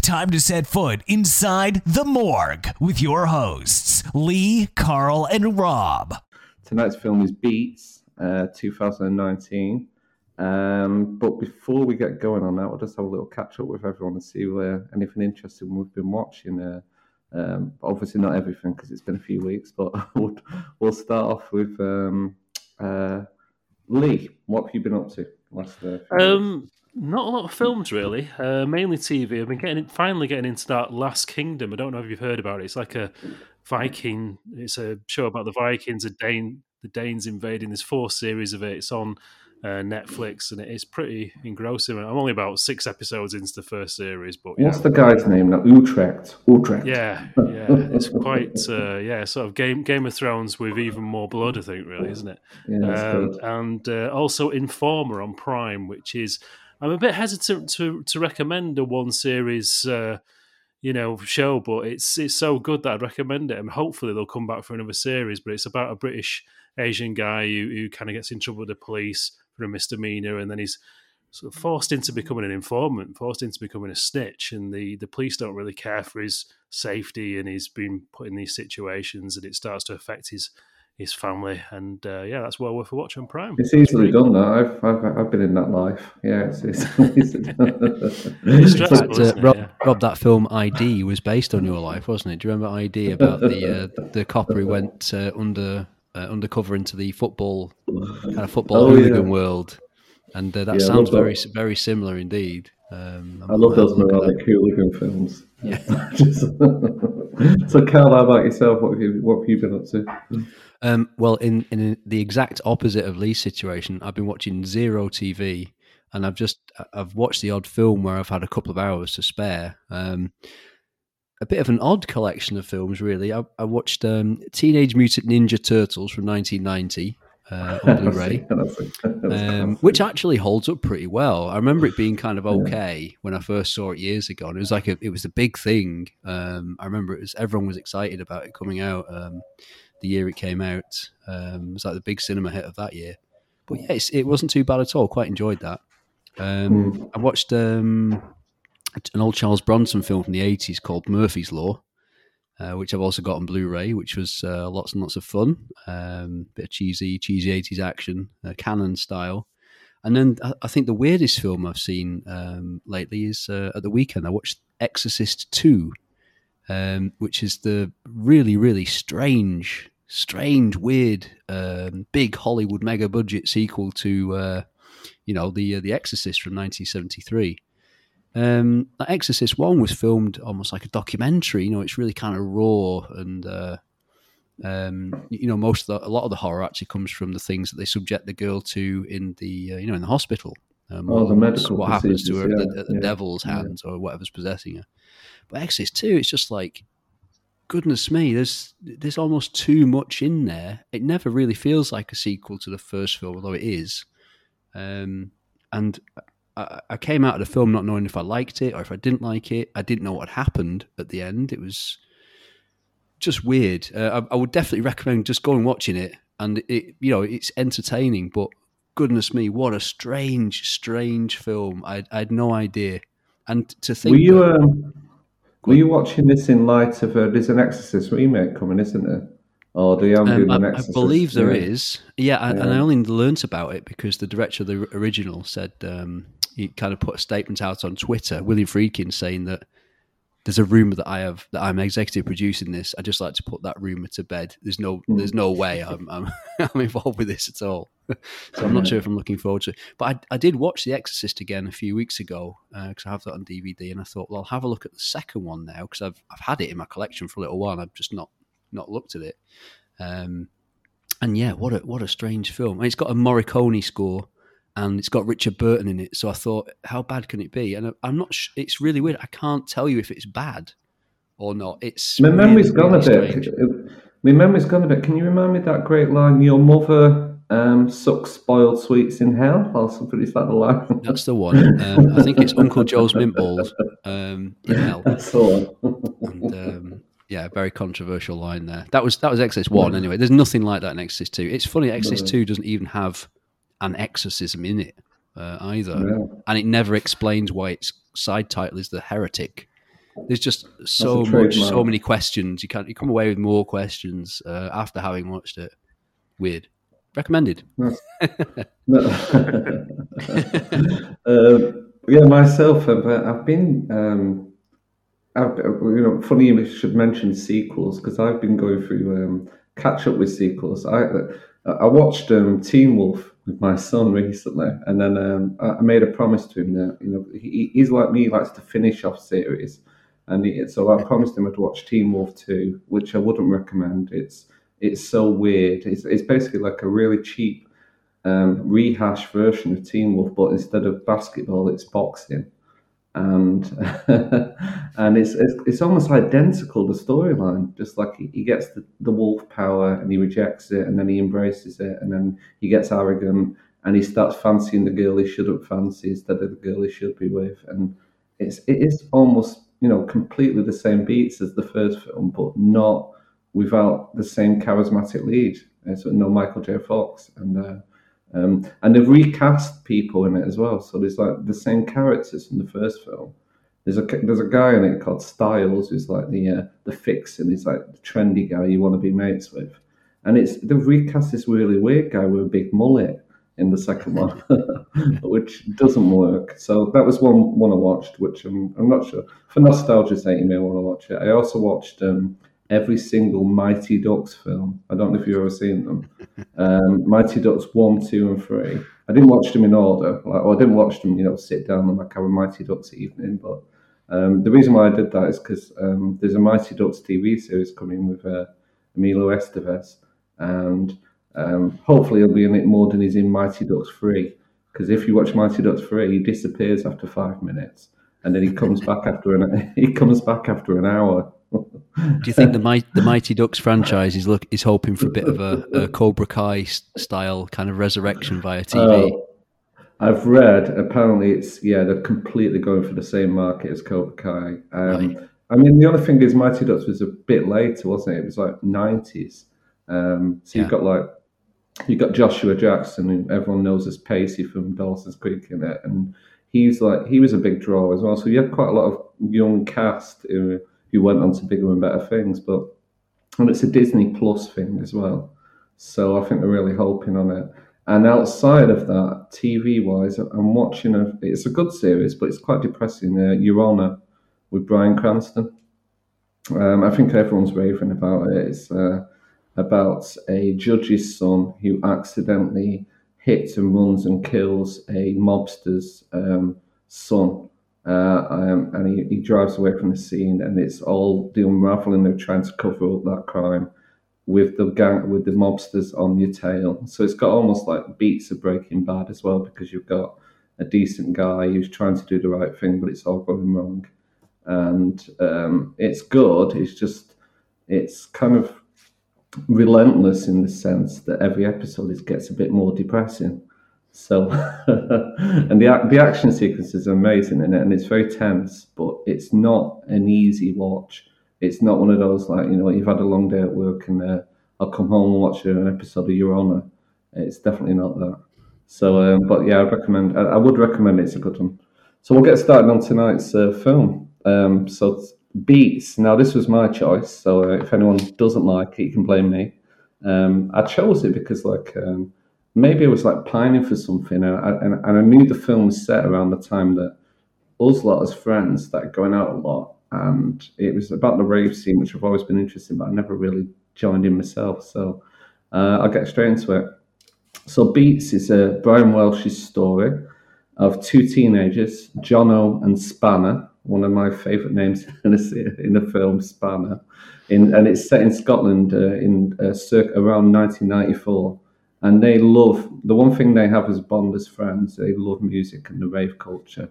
time to set foot inside the morgue with your hosts, Lee, Carl, and Rob. Tonight's film is Beats, uh, 2019. Um, but before we get going on that, we'll just have a little catch up with everyone and see where anything interesting we've been watching. Uh, um, obviously, not everything because it's been a few weeks, but we'll, we'll start off with um, uh, Lee. What have you been up to? Last, uh, um, not a lot of films really, uh, mainly TV. I've been getting finally getting into that Last Kingdom. I don't know if you've heard about it. It's like a Viking. It's a show about the Vikings, a Dane, the Danes invading. There's four series of it. It's on uh, Netflix, and it is pretty engrossing. I'm only about six episodes into the first series, but yeah. what's the guy's name? Now? Uhtred. Uhtred. Yeah, yeah, it's quite uh, yeah, sort of Game Game of Thrones with even more blood, I think, really, isn't it? Yeah, um, and uh, also Informer on Prime, which is I'm a bit hesitant to to recommend a one series. Uh, you know, show, but it's it's so good that I'd recommend it, and hopefully they'll come back for another series. But it's about a British Asian guy who, who kind of gets in trouble with the police, for a misdemeanor, and then he's sort of forced into becoming an informant, forced into becoming a snitch, and the the police don't really care for his safety, and he's been put in these situations, and it starts to affect his his family, and uh, yeah, that's well worth a watch on Prime. It's easily done. That I've, I've I've been in that life. Yeah, it's, it's, it's fact, uh, Rob, yeah. Rob, that film ID was based on your life, wasn't it? Do you remember ID about the uh, the copper who went uh, under uh, undercover into the football kind of football Oh, hooligan yeah. world, and uh, that Yeah, sounds very that. very similar indeed. Um, I love those look at that. moronic hooligan films. Yeah. So, Carl, how about yourself? What have you What have you been up to? Um, well, in in the exact opposite of Lee's situation, I've been watching zero TV, and I've just I've watched the odd film where I've had a couple of hours to spare. Um, a bit of an odd collection of films, really. I, I watched um, Teenage Mutant Ninja Turtles from 1990 uh, on Blu-ray. um, which actually holds up pretty well. I remember it being kind of okay when I first saw it years ago, and it was like a, it was a big thing. Um, I remember it was everyone was excited about it coming out um, the year it came out. Um, it was like the big cinema hit of that year. But yeah, it wasn't too bad at all. Quite enjoyed that. Um, I watched um, an old Charles Bronson film from the eighties called Murphy's Law. Uh, which I've also got on Blu-ray, which was uh, lots and lots of fun. Um, bit of cheesy, cheesy '80s action, uh, Cannon style. And then I, think the weirdest film I've seen um, lately is uh, at the weekend. I watched Exorcist Two, um, which is the really, really strange, strange, weird, um, big Hollywood mega budget sequel to, uh, you know, the the Exorcist from 1973. Um, that Exorcist one was filmed almost like a documentary. You know, it's really kind of raw and. Uh, um, you know, most of the, a lot of the horror actually comes from the things that they subject the girl to in the, uh, you know, in the hospital. Um, Oh, the medical what happens to her at the, the yeah, devil's yeah. hands or whatever's possessing her. But Exorcist two, it's just like, goodness me, there's there's almost too much in there. It never really feels like a sequel to the first film, although it is. Um, and I, I came out of the film not knowing if I liked it or if I didn't like it. I didn't know what happened at the end. It was just weird. Uh, I, I would definitely recommend just going watching it. And it, you know, it's entertaining, but goodness me, what a strange, strange film. I, I had no idea. And to think, Were you that- um, Were you watching this in light of uh, there's an Exorcist remake coming, isn't there? Or do you Um, I, I believe there yeah. is. Yeah, I, and I only learnt about it because the director of the original said um, he kind of put a statement out on Twitter, William Friedkin, saying that there's a rumor that I have that I'm executive producing this. I just like to put that rumor to bed. There's no Hmm. there's no way I'm I'm, I'm involved with this at all. so I'm not sure if I'm looking forward to it. But I, I did watch The Exorcist again a few weeks ago because I have that on DVD, and I thought, well, I'll have a look at the second one now because I've I've had it in my collection for a little while. and I've just not not looked at it. Um, and yeah, what a what a strange film. And it's got a Morricone score, and it's got Richard Burton in it. So I thought, how bad can it be? And I, I'm not. Sh- it's really weird. I can't tell you if it's bad or not. It's My memory's really, gone a really bit. strange. My memory's gone a bit. Can you remind me that great line? Your mother um, sucks spoiled sweets in hell, or something. Is that the line? That's the one. Um, I think it's Uncle Joe's mint balls um, in hell. That's the one. And, um, yeah, very controversial line there. That was that was Exorcist one anyway. There's nothing like that in Exorcist two. It's funny, Exorcist two doesn't even have an exorcism in it uh, either, and it never explains why its side title is the heretic. there's just so much, so many questions. You can't you come away with more questions uh, after having watched it. Weird. Recommended. um, yeah, myself, I've, uh, I've been. Um, I've, you know, funny you should mention sequels because I've been going through um, catch up with sequels. I I watched um, Teen Wolf with my son recently, and then um, I made a promise to him that you know he, he's like me, he likes to finish off series, and he, so I promised him I'd watch Teen Wolf two, which I wouldn't recommend. It's it's so weird. It's it's basically like a really cheap um, rehash version of Teen Wolf, but instead of basketball, it's boxing and and it's, it's, it's almost identical the storyline. Just like he, gets the, the wolf power and he rejects it, and then he embraces it, and then he gets arrogant and he starts fancying the girl he shouldn't fancy instead of the girl he should be with, and it's it is almost you know completely the same beats as the first film, but not without the same charismatic lead. So no Michael J. Fox and. Uh, um, and they've recast people in it as well. So there's like the same characters from the first film. There's a there's a guy in it called Styles who's like the uh, the fix and he's like the trendy guy you want to be mates with. And it's they've recast this really weird guy with a big mullet in the second one, which doesn't work. So that was one one I watched, which I'm I'm not sure for nostalgia's sake you may want to watch it. I also watched um, every single Mighty Ducks film. I don't know if you've ever seen them. Um, Mighty Ducks one, two, and three. I didn't watch them in order. Like, or I didn't watch them, you know, sit down on like have a Mighty Ducks evening. But um, the reason why I did that is because um, there's a Mighty Ducks TV series coming with uh, Emilio Estevez, and um, hopefully he'll be in it more than he's in Mighty Ducks three. Because if you watch Mighty Ducks three, he disappears after five minutes, and then he comes back after an he comes back after an hour. Do you think the mighty, the Mighty Ducks franchise is look is hoping for a bit of a, a Cobra Kai style kind of resurrection via TV? Uh, I've read apparently it's yeah they're completely going for the same market as Cobra Kai. Um, right. I mean the other thing is Mighty Ducks was a bit later, wasn't it? It was like nineties. Um, so yeah. you've got like you've got Joshua Jackson, who everyone knows as Pacey from Dawson's Creek in it, and he's like he was a big draw as well. So you had quite a lot of young cast who who went on to bigger and better things. But and it's a Disney Plus thing as well. So I think they're really hoping on it. And outside of that, TV wise, I'm watching a. It's a good series, but it's quite depressing. Uh, Your Honor with Bryan Cranston. Um, I think everyone's raving about it. It's uh, about a judge's son who accidentally hits and runs and kills a mobster's um, son um, and he, he drives away from the scene, and it's all the unraveling of trying to cover up that crime with the gang with the mobsters on your tail. So it's got almost like beats of Breaking Bad as well, because you've got a decent guy who's trying to do the right thing, but it's all going wrong. And um, it's good. It's just it's kind of relentless in the sense that every episode is gets a bit more depressing. So, and the the action sequences are amazing in it, and it's very tense, but it's not an easy watch. It's not one of those like you know you've had a long day at work and uh, I'll come home and watch an episode of Your Honor. It's definitely not that. So, um, but yeah, I'd recommend. I, I, would recommend. It's a good one. So we'll get started on tonight's uh, film. Um, so Beats. Now this was my choice. So uh, if anyone doesn't like it, you can blame me. Um, I chose it because like um, maybe I was like pining for something, and I, and, and I knew the film was set around the time that us lot as friends started going out a lot, and it was about the rave scene, which I've always been interested in, but I never really joined in myself. So uh, I'll get straight into it. So Beats is a Brian Welsh's story of two teenagers, Jono and Spanner, one of my favourite names in the, in the film, Spanner, in, and it's set in Scotland uh, in uh, circa around 1994 and they love the one thing they have as bond as friends. They love music and the rave culture,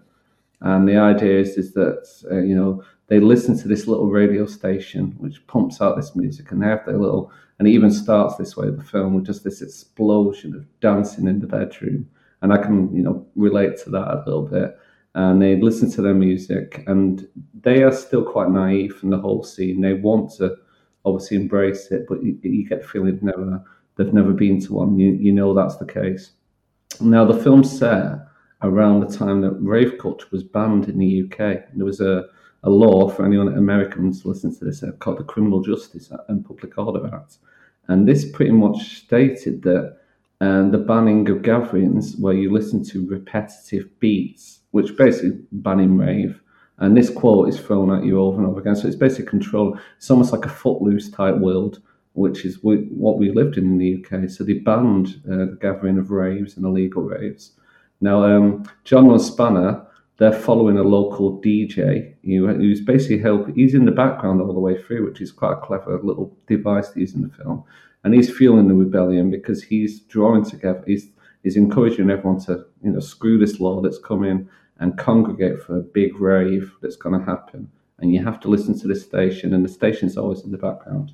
and the idea is is that uh, you know they listen to this little radio station which pumps out this music, and they have their little and it even starts this way. The film with just this explosion of dancing in the bedroom, and I can you know relate to that a little bit. And they listen to their music, and they are still quite naive in the whole scene. They want to obviously embrace it, but you, you get the feeling never they've never been to one. You, you know that's the case. Now, the film's set around the time that rave culture was banned in the UK. There was a, a law for anyone Americans listening to this uh, called the Criminal Justice and Public Order Act, and this pretty much stated that um, the banning of gatherings where you listen to repetitive beats, which basically banning rave. And this quote is thrown at you over and over again. So it's basically control. It's almost like a footloose type world, which is what we lived in in the UK. So they banned uh, the gathering of raves and illegal raves. Now, um, John Spanner, they're following a local DJ who, who's basically helping. He's in the background all the way through, which is quite a clever little device to use in the film. And he's fueling the rebellion because he's drawing together. He's he's encouraging everyone to you know screw this law that's coming and congregate for a big rave that's going to happen. And you have to listen to this station, and the station's always in the background.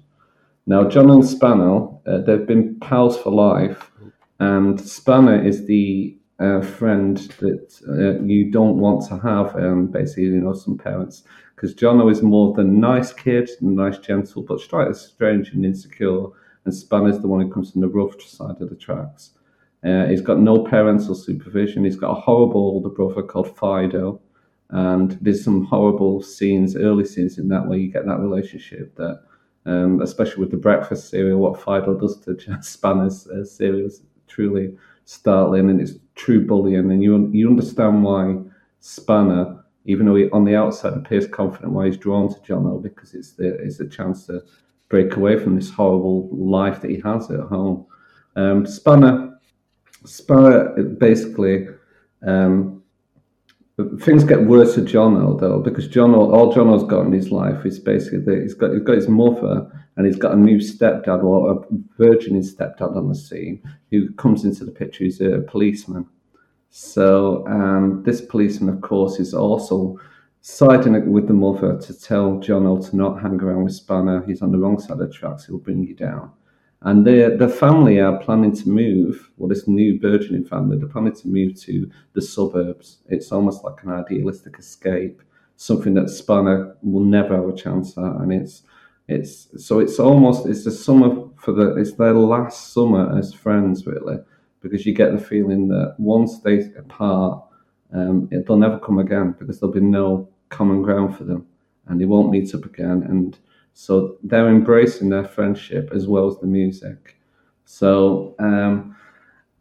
Now, John and Spanner, uh, they've been pals for life, and Spanner is the uh, friend that uh, you don't want to have, um, basically, you know, some parents. Because Jono is more the nice kid, nice, gentle, but straight, strange and insecure. And Spanner's the one who comes from the rough side of the tracks. Uh, he's got no parental supervision. He's got a horrible older brother called Fido. And there's some horrible scenes, early scenes in that where you get that relationship that, um, especially with the breakfast cereal, what Fido does to Spanner's uh, cereal is truly startling and it's true bullying. And you you understand why Spanner, even though he on the outside appears confident, why he's drawn to Jono because it's the it's a chance to break away from this horrible life that he has at home. Um, Spanner, Spanner basically. Um, things get worse for Jono though, because Jono, all Jono's got in his life is basically that he's got he's got his mother and he's got a new stepdad or a virgin stepdad on the scene who comes into the picture. He's a policeman. So um, this policeman, of course, is also siding with the mother to tell Jono to not hang around with Spanner. He's on the wrong side of the tracks. He'll bring you down. And the the family are planning to move. Well, this new burgeoning family, they're planning to move to the suburbs. It's almost like an idealistic escape, something that Spanner will never have a chance at, and it's it's so it's almost it's the summer for the it's their last summer as friends really because you get the feeling that once they apart, um, it, they'll never come again because there'll be no common ground for them and they won't meet up again and so they're embracing their friendship as well as the music. So um,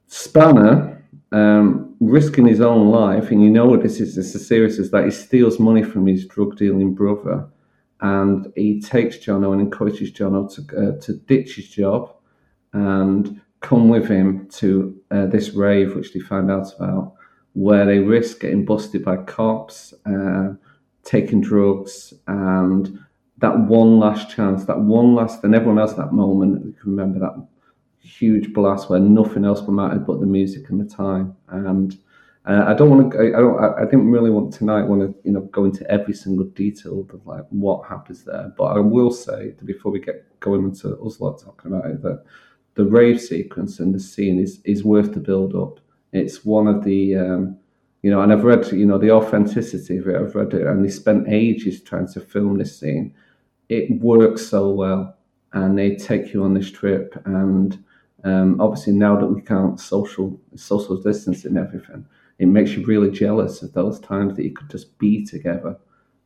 Spanner um, risking his own life, and you know what this is it's as serious as that. He steals money from his drug dealing brother and he takes Jono and encourages Jono to uh, to ditch his job and come with him to uh, this rave, which they find out about, where they risk getting busted by cops, uh, taking drugs, and that one last chance, that one last, and everyone else that moment, you can remember that huge blast where nothing else mattered but the music and the time, and uh, I don't want to. I, I don't. I, didn't really want tonight want to you know go into every single detail of like what happens there. But I will say that before we get going into us lot talking about it, that the rave sequence and the scene is is worth the build up. It's one of the um, you know, and I've read you know the authenticity of it. I've read it, and they spent ages trying to film this scene. It works so well, and they take you on this trip. And um, obviously now that we can't social social and everything it makes you really jealous of those times that you could just be together.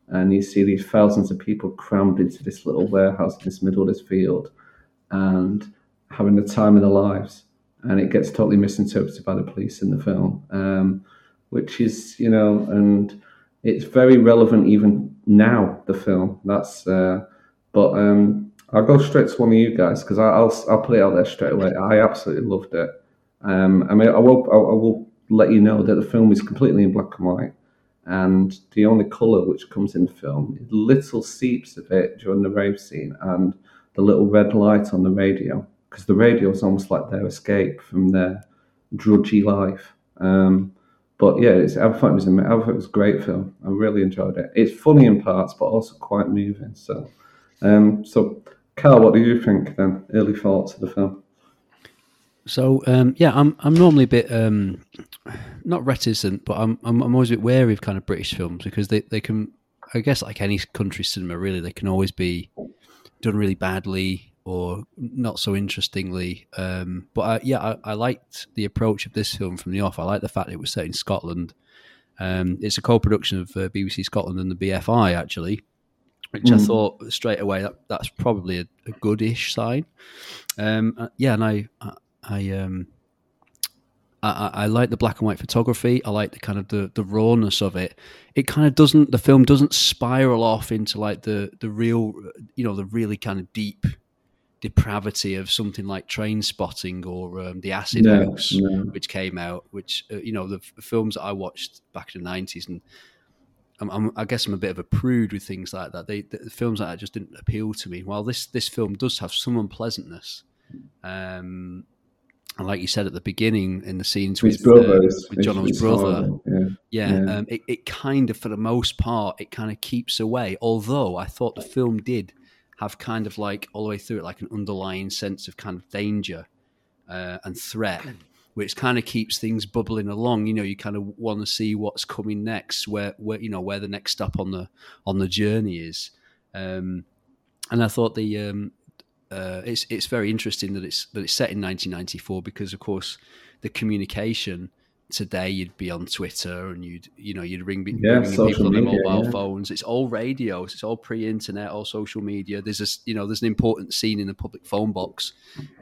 And you see these thousands of people crammed into this little warehouse in this middle of this field and having the time of their lives. And it gets totally misinterpreted by the police in the film, um, which is, you know, and it's very relevant even now, the film. That's, uh, but um, I'll go straight to one of you guys because I'll, I'll put it out there straight away. I absolutely loved it. Um, I mean, I will, I will let you know that the film is completely in black and white, and the only color which comes in the film is little seeps of it during the rave scene and the little red light on the radio because the radio is almost like their escape from their drudgy life. Um, but yeah, it's, I thought it was I thought it was a great film. I really enjoyed it. It's funny in parts, but also quite moving. So, um, so Carl, what do you think then? Early thoughts of the film? So um, yeah, I'm I'm normally a bit um, not reticent, but I'm, I'm I'm always a bit wary of kind of British films because they, they can I guess like any country cinema really they can always be done really badly or not so interestingly. Um, but I, yeah, I, I, liked the approach of this film from the off. I like the fact it was set in Scotland, Um, it's a co-production of uh, BBC Scotland and the BFI actually, which I Mm. thought straight away that that's probably a, a goodish sign. Um, uh, yeah, and I I, I um. I, I I like the black and white photography. I like the kind of the, the rawness of it. It kind of doesn't. The film doesn't spiral off into like the the real, you know, the really kind of deep depravity of something like Trainspotting or um, the Acid No, House, no. which came out. Which uh, you know the, f- films that I watched back in the nineties, and I'm, I'm, I guess I'm a bit of a prude with things like that. They the, the films like that just didn't appeal to me. While this this film does have some unpleasantness. Um, and like you said at the beginning in the scenes with, uh, is with Jono's brother, Yeah. yeah, Yeah. Um, it, it kind of, for the most part, it kind of keeps away. Although I thought the film did have kind of like all the way through it, like an underlying sense of kind of danger uh, and threat, which kind of keeps things bubbling along. You know, you kind of want to see what's coming next, where where you know where the next stop on the on the journey is. Um, and I thought the um, uh, it's it's very interesting that it's that it's set in 1994 because of course the communication today you'd be on Twitter and you'd you know you'd ring, Yeah, people on their media, mobile yeah. phones. It's all radios. It's all pre-internet, all social media. There's a you know there's an important scene in the public phone box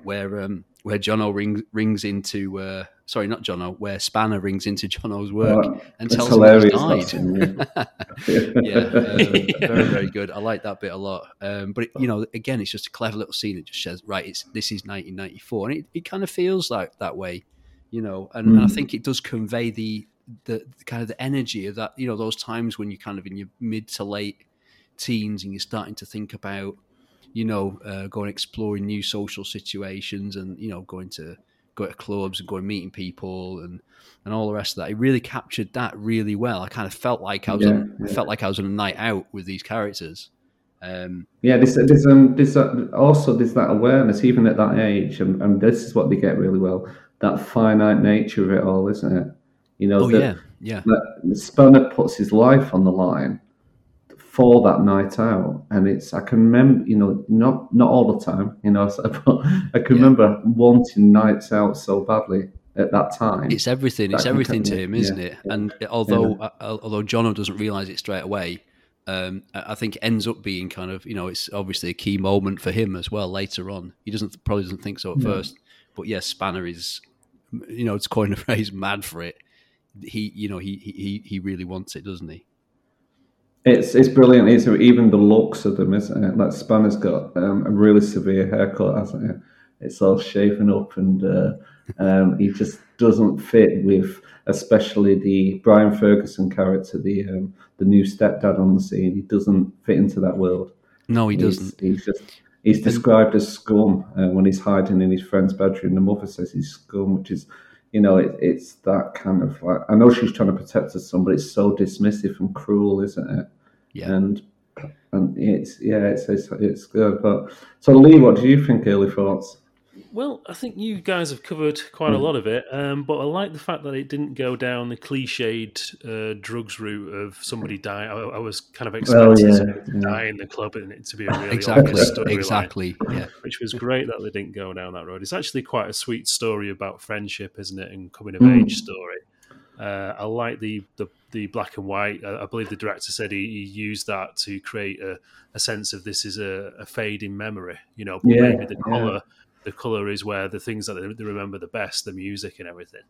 where um where Jono rings rings into uh, sorry not Jono where Spanner rings into Jono's work Oh, and tells him he's died yeah. yeah, um, very very good. I like that bit a lot. Um, but it, you know, again, it's just a clever little scene. It just says, right, it's this is 1994, and it, it kind of feels like that way, you know. And, and I Mm. think it does convey the, the the kind of the energy of that. You know, those times when you're kind of in your mid to late teens and you're starting to think about, you know, uh, going exploring new social situations and you know going to go to clubs and going meeting people and and all the rest of that. It really captured that really well. I kind of felt like I was Yeah, on, I felt like I was on a night out with these characters. Um, Yeah, this there's, um, there's that, also there's that awareness, even at that age, and, and this is what they get really well that finite nature of it all, isn't it? You know, oh that, yeah, yeah, that Spanner puts his life on the line for that night out, and it's I can remember, you know, not not all the time, you know, but I can Yeah. remember wanting nights out so badly at that time. it's everything. It's everything to him, yeah, isn't it? yeah. And although uh, although Jono doesn't realize it straight away, um, I think it ends up being kind of you know it's obviously a key moment for him as well later on. He doesn't probably doesn't think so at Yeah. first, but yes, Spanner is you know to coin a phrase mad for it. He you know he he he really wants it, doesn't he? It's it's brilliant. It's even the looks of them, isn't it? Like Spanner's got um, a really severe haircut, hasn't it? It's all shaven up, and uh, um, he just doesn't fit with, especially the Brian Ferguson character, the um, the new stepdad on the scene. He doesn't fit into that world. No, he He's- doesn't. He's, just he's described as scum uh, when he's hiding in his friend's bedroom. The mother says he's scum, which is, you know, it, it's that kind of like. I know she's trying to protect her son, but it's so dismissive and cruel, isn't it? Yeah. And and it's yeah, it's it's, it's good. But so Lee, what do you think? Early thoughts? Well, I think you guys have covered quite a lot of it, um, but I like the fact that it didn't go down the cliched uh, drugs route of somebody dying. I, I was kind of expecting yeah, somebody to yeah. die in the club and it to be a really Exactly, storyline, exactly. Yeah, which was great that they didn't go down that road. It's actually quite a sweet story about friendship, isn't it, and coming of Mm. age story. Uh, I like the, the the black and white. I, I believe the director said he, he used that to create a, a sense of this is a, a fading memory. You know, but Yeah, maybe the yeah. Color the color is where the things that they, they remember the best, the music and everything.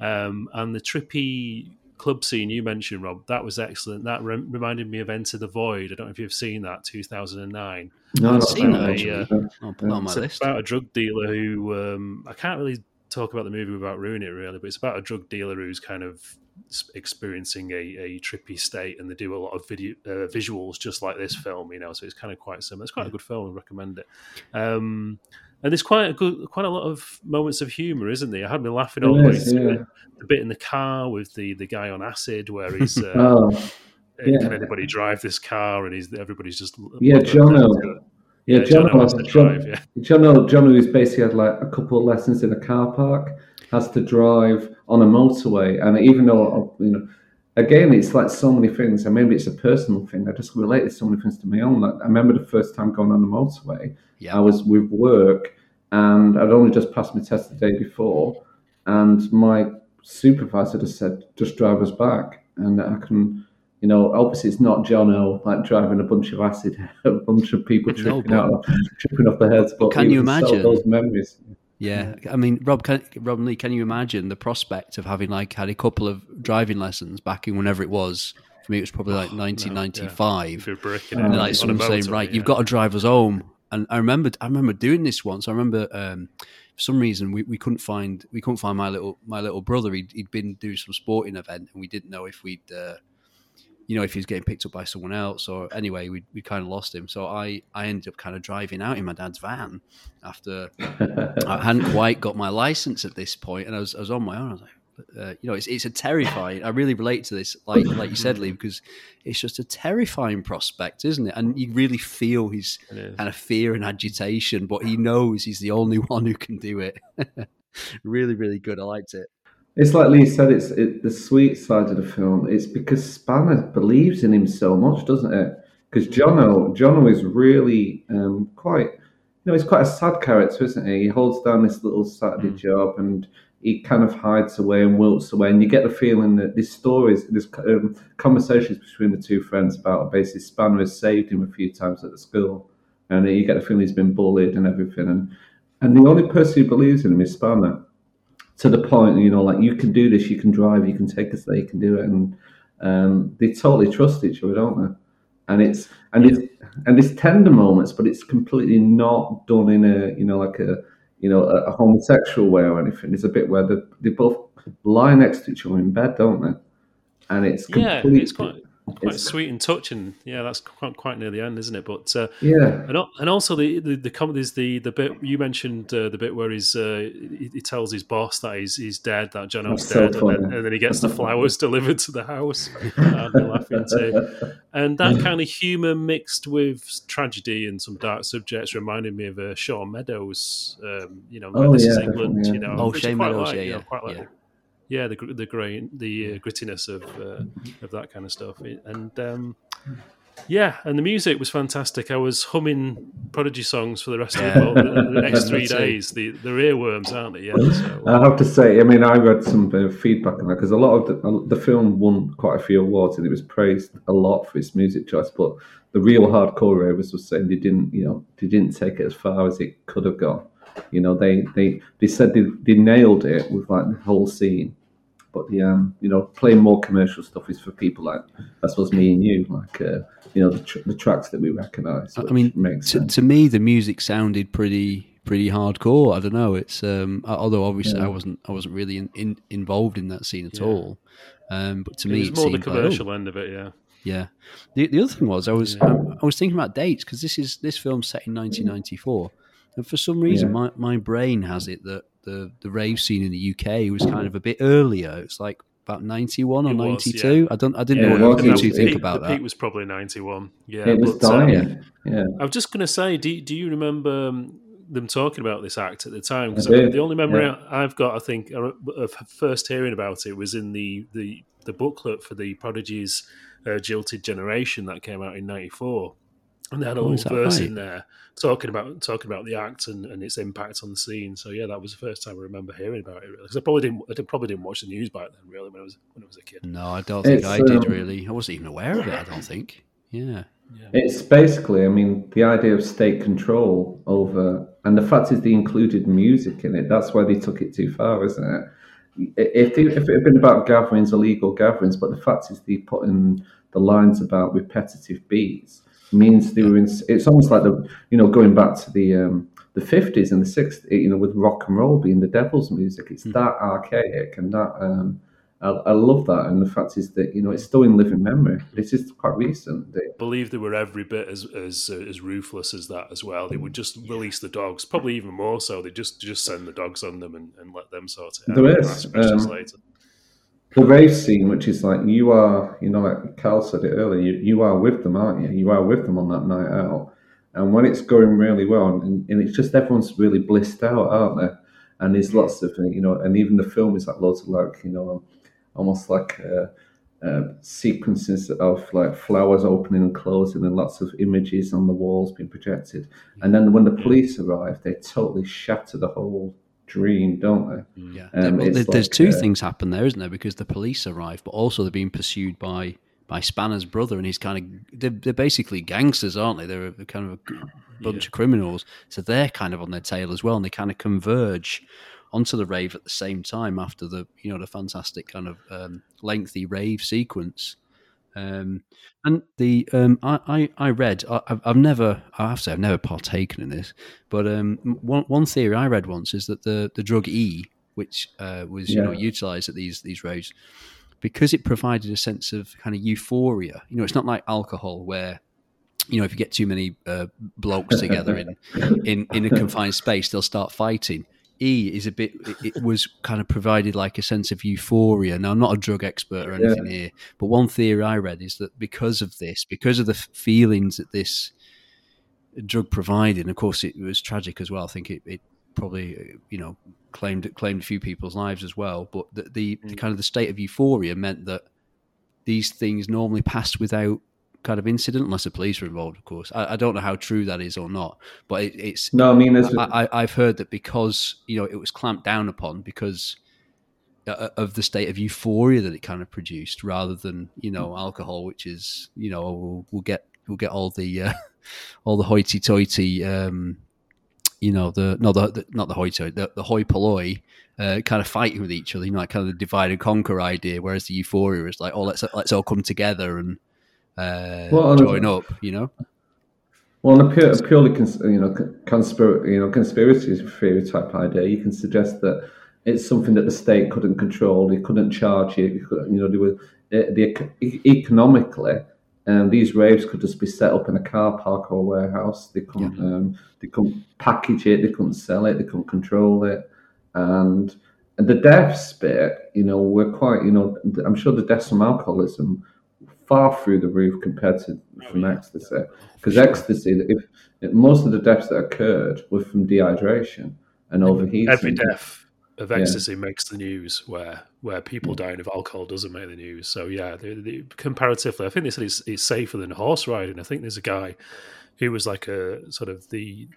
Um, and the trippy club scene you mentioned, Rob, that was excellent. That rem- reminded me of Enter the Void. I don't know if you've seen that, two thousand and nine. No, I've seen that that, much. yeah. I'll put it on my It's list. about a drug dealer who um, I can't really talk about the movie without ruining it, really. But it's about a drug dealer who's kind of experiencing a, a trippy state, and they do a lot of video uh, visuals, just like this film. You know, so it's kind of quite similar. It's quite a good film. I recommend it. Um, and there's quite a good, quite a lot of moments of humour, isn't there? I had me laughing all the way through The bit in the car with the the guy on acid, where he's. Uh, Oh, yeah. Can anybody drive this car? And he's everybody's just yeah, Jono. Yeah, Yeah, John, Jono has to John, drive, yeah. John, John, who's basically had like a couple of lessons in a car park, has to drive on a motorway, and even though you know, again, it's like so many things, and maybe it's a personal thing. I just related so many things to my own. Like I remember the first time going on the motorway, Yeah. I was with work, and I'd only just passed my test the day before, and my supervisor just said, "Just drive us back." and I can. You know, obviously it's not Jono like driving a bunch of acid, a bunch of people No, tripping but- out, tripping off their heads. But can you imagine? those memories? Yeah, I mean, Rob, can, Rob Lee, can you imagine the prospect of having like had a couple of driving lessons back in whenever it was? For me, it was probably like 1995. If you're breaking And it, and then, like someone saying, "Right, yeah. you've got to drive us home." And I remember, I remember doing this once. I remember um, for some reason we, we couldn't find we couldn't find my little my little brother. He'd, he'd been doing some sporting event, and we didn't know if we'd. Uh, you know, if he was getting picked up by someone else, or anyway, we we kind of lost him. So I I ended up kind of driving out in my dad's van after I hadn't quite got my license at this point, and I was I was on my own. I was like, uh, you know, it's it's a terrifying. I really relate to this, like like you said, Lee, because it's just a terrifying prospect, isn't it? And you really feel his It is. kind of fear and agitation, but he knows he's the only one who can do it. really, really good. I liked it. It's like Lee said. It's it, the sweet side of the film. It's because Spanner believes in him so much, doesn't it? Because Jono, Jono is really um, quite, you know, he's quite a sad character, isn't he? He holds down this little Saturday job and he kind of hides away and wilts away, and you get the feeling that these stories, these um, conversations between the two friends about basically Spanner has saved him a few times at the school, and you get the feeling he's been bullied and everything, and and the only person who believes in him is Spanner to the point, you know, like you can do this, you can drive, you can take us there, you can do it, and um, they totally trust each other, don't they? And it's and it's and it's tender moments, but it's completely not done in a you know like a you know a, a homosexual way or anything. It's a bit where they, they both lie next to each other in bed, don't they? And it's Yeah, completely, it's quite quite it's- sweet and touching. Yeah, that's quite, quite near the end, isn't it? But uh, yeah, and and also the the, the com- there's the the bit you mentioned uh, the bit where he's uh, he, he tells his boss that he's he's dead, that Jono's That's so dead, and then, and then he gets the flowers delivered to the house. I've been laughing too. And that kind of humour mixed with tragedy and some dark subjects reminded me of uh, Shawn Meadows. Um, you know, Oh, this is England. definitely, You know, Oh, which Shane Meadows, like, yeah, you know, yeah, quite like yeah. the the grain, the uh, grittiness of uh, of that kind of stuff, and um, yeah, and the music was fantastic. I was humming Prodigy songs for the rest of the, the, the next three days. The they're earworms, aren't they? Yeah. So, I have to say, I mean, I read some uh, feedback on that because a lot of the, the film won quite a few awards and it was praised a lot for its music choice. But the real hardcore ravers were saying they didn't, you know, they didn't take it as far as it could have gone. You know, they they they said they, they nailed it with like the whole scene. But the um, you know, playing more commercial stuff is for people like I suppose me and you, like uh, you know, the, tr- the tracks that we recognise. I mean, makes to, to me, the music sounded pretty pretty hardcore. I don't know. It's um, although obviously I wasn't I wasn't really in, in, involved in that scene at Yeah. all. Um, but to it me, was it more the seemed like, oh, commercial end of it. Yeah. Yeah. The, the other thing was I was Yeah. um, I was thinking about dates because this is this film's set in 1994, and for some reason Yeah. my, my brain has it that the the rave scene in the UK was kind of a bit earlier. It's like about 91 or It was, 92. I don't I didn't Yeah, know what you two think about the that. peak was probably ninety one. Yeah. it was but, um, dying. yeah. I was just going to say, do, do you remember um, them talking about this act at the time? Because I did, the only memory yeah. I've got, I think, uh, of first hearing about it was in the the, the booklet for the Prodigy's uh, Jilted Generation that came out in '94, and they had a Oh, is little verse right? in there talking about talking about the act and, and its impact on the scene. So yeah, that was the first time I remember hearing about it. Really, because I probably didn't, I probably didn't watch the news back then. Really, when I was when I was a kid. No, I don't think It's, I did um, really. I wasn't even aware of it. I don't think. Yeah. Yeah. It's basically, I mean, the idea of state control over, and the fact is they included music in it. That's why they took it too far, isn't it? If, they, if it had been about gatherings, illegal gatherings, but the fact is they put in the lines about repetitive beats means they were in. It's almost like the, you know, going back to the um, the fifties and the sixties, you know, with rock and roll being the devil's music. It's Mhm. that archaic and that. Um, I, I love that, and the fact is that you know it's still in living memory. This is quite recent. The- believe they were every bit as as uh, as ruthless as that as well. They would just release the dogs, probably even more so. They just just send the dogs on them and, and let them sort it out. There is, um, later. The rave scene, which is like you are, you know, like Carl said it earlier, you, you are with them, aren't you? You are with them on that night out. And when it's going really well, and, and it's just everyone's really blissed out, aren't they? And there's lots of, you know, and even the film is like loads of like, you know, almost like uh, uh, sequences of like flowers opening and closing and lots of images on the walls being projected. And then when the police arrive, they totally shatter the whole dream, don't they? Yeah, Um, There- it's there- there's like, two uh, things happen there, isn't there? Because the police arrive, but also they're being pursued by by Spanner's brother, and he's kind of they're, they're basically gangsters, aren't they? They're a, kind of a bunch of criminals, so they're kind of on their tail as well, and they kind of converge onto the rave at the same time after the you know the fantastic kind of um, lengthy rave sequence. Um, and the um, I, I I read I, I've- I've never I have to say I've never partaken in this, but um, one one theory I read once is that the the drug E, which uh, was you know utilized at these these raves, because it provided a sense of kind of euphoria. You know, it's not like alcohol where you know if you get too many uh, blokes together in, in in a confined space, they'll start fighting. E is a bit. It, it was kind of provided like a sense of euphoria. Now, I'm not a drug expert or anything here, but one theory I read is that because of this, because of the feelings that this drug provided, and of course it was tragic as well. I think it, it probably uh, you know claimed claimed a few people's lives as well. But the, the, the kind of the state of euphoria meant that these things normally passed without kind of incident, unless the police were involved. Of course, I, I don't know how true that is or not, but it, it's No, I mean, I, I, I've heard that because you know it was clamped down upon because uh, of the state of euphoria that it kind of produced, rather than you know alcohol, which is you know we'll, we'll get we'll get all the uh, all the hoity-toity, um, you know the no the, the not the hoity the, the hoi polloi. Uh, kind of fighting with each other, you know, like kind of the divide and conquer idea. Whereas the euphoria is like, oh, let's let's all come together and uh, Well, and- join up, you know. Well, on a, pure, a purely cons- you know conspiracy you know conspiracy theory type idea, you can suggest that it's something that the state couldn't control. They couldn't charge it. You, you know, they were eh, the e- economically. Um, these raves could just be set up in a car park or a warehouse. They couldn't. Um, they couldn't package it. They couldn't sell it. They couldn't control it. And, and the deaths bit, you know, we're quite. You know, I'm sure the deaths from alcoholism far through the roof compared to oh, from ecstasy. Because ecstasy, if, if most of the deaths that occurred were from dehydration and overheating. Every death of Yeah. ecstasy makes the news, where where people mm. dying of alcohol doesn't make the news. So yeah, the, the, comparatively, I think they said it's, it's safer than horse riding. I think there's a guy who was like a sort of the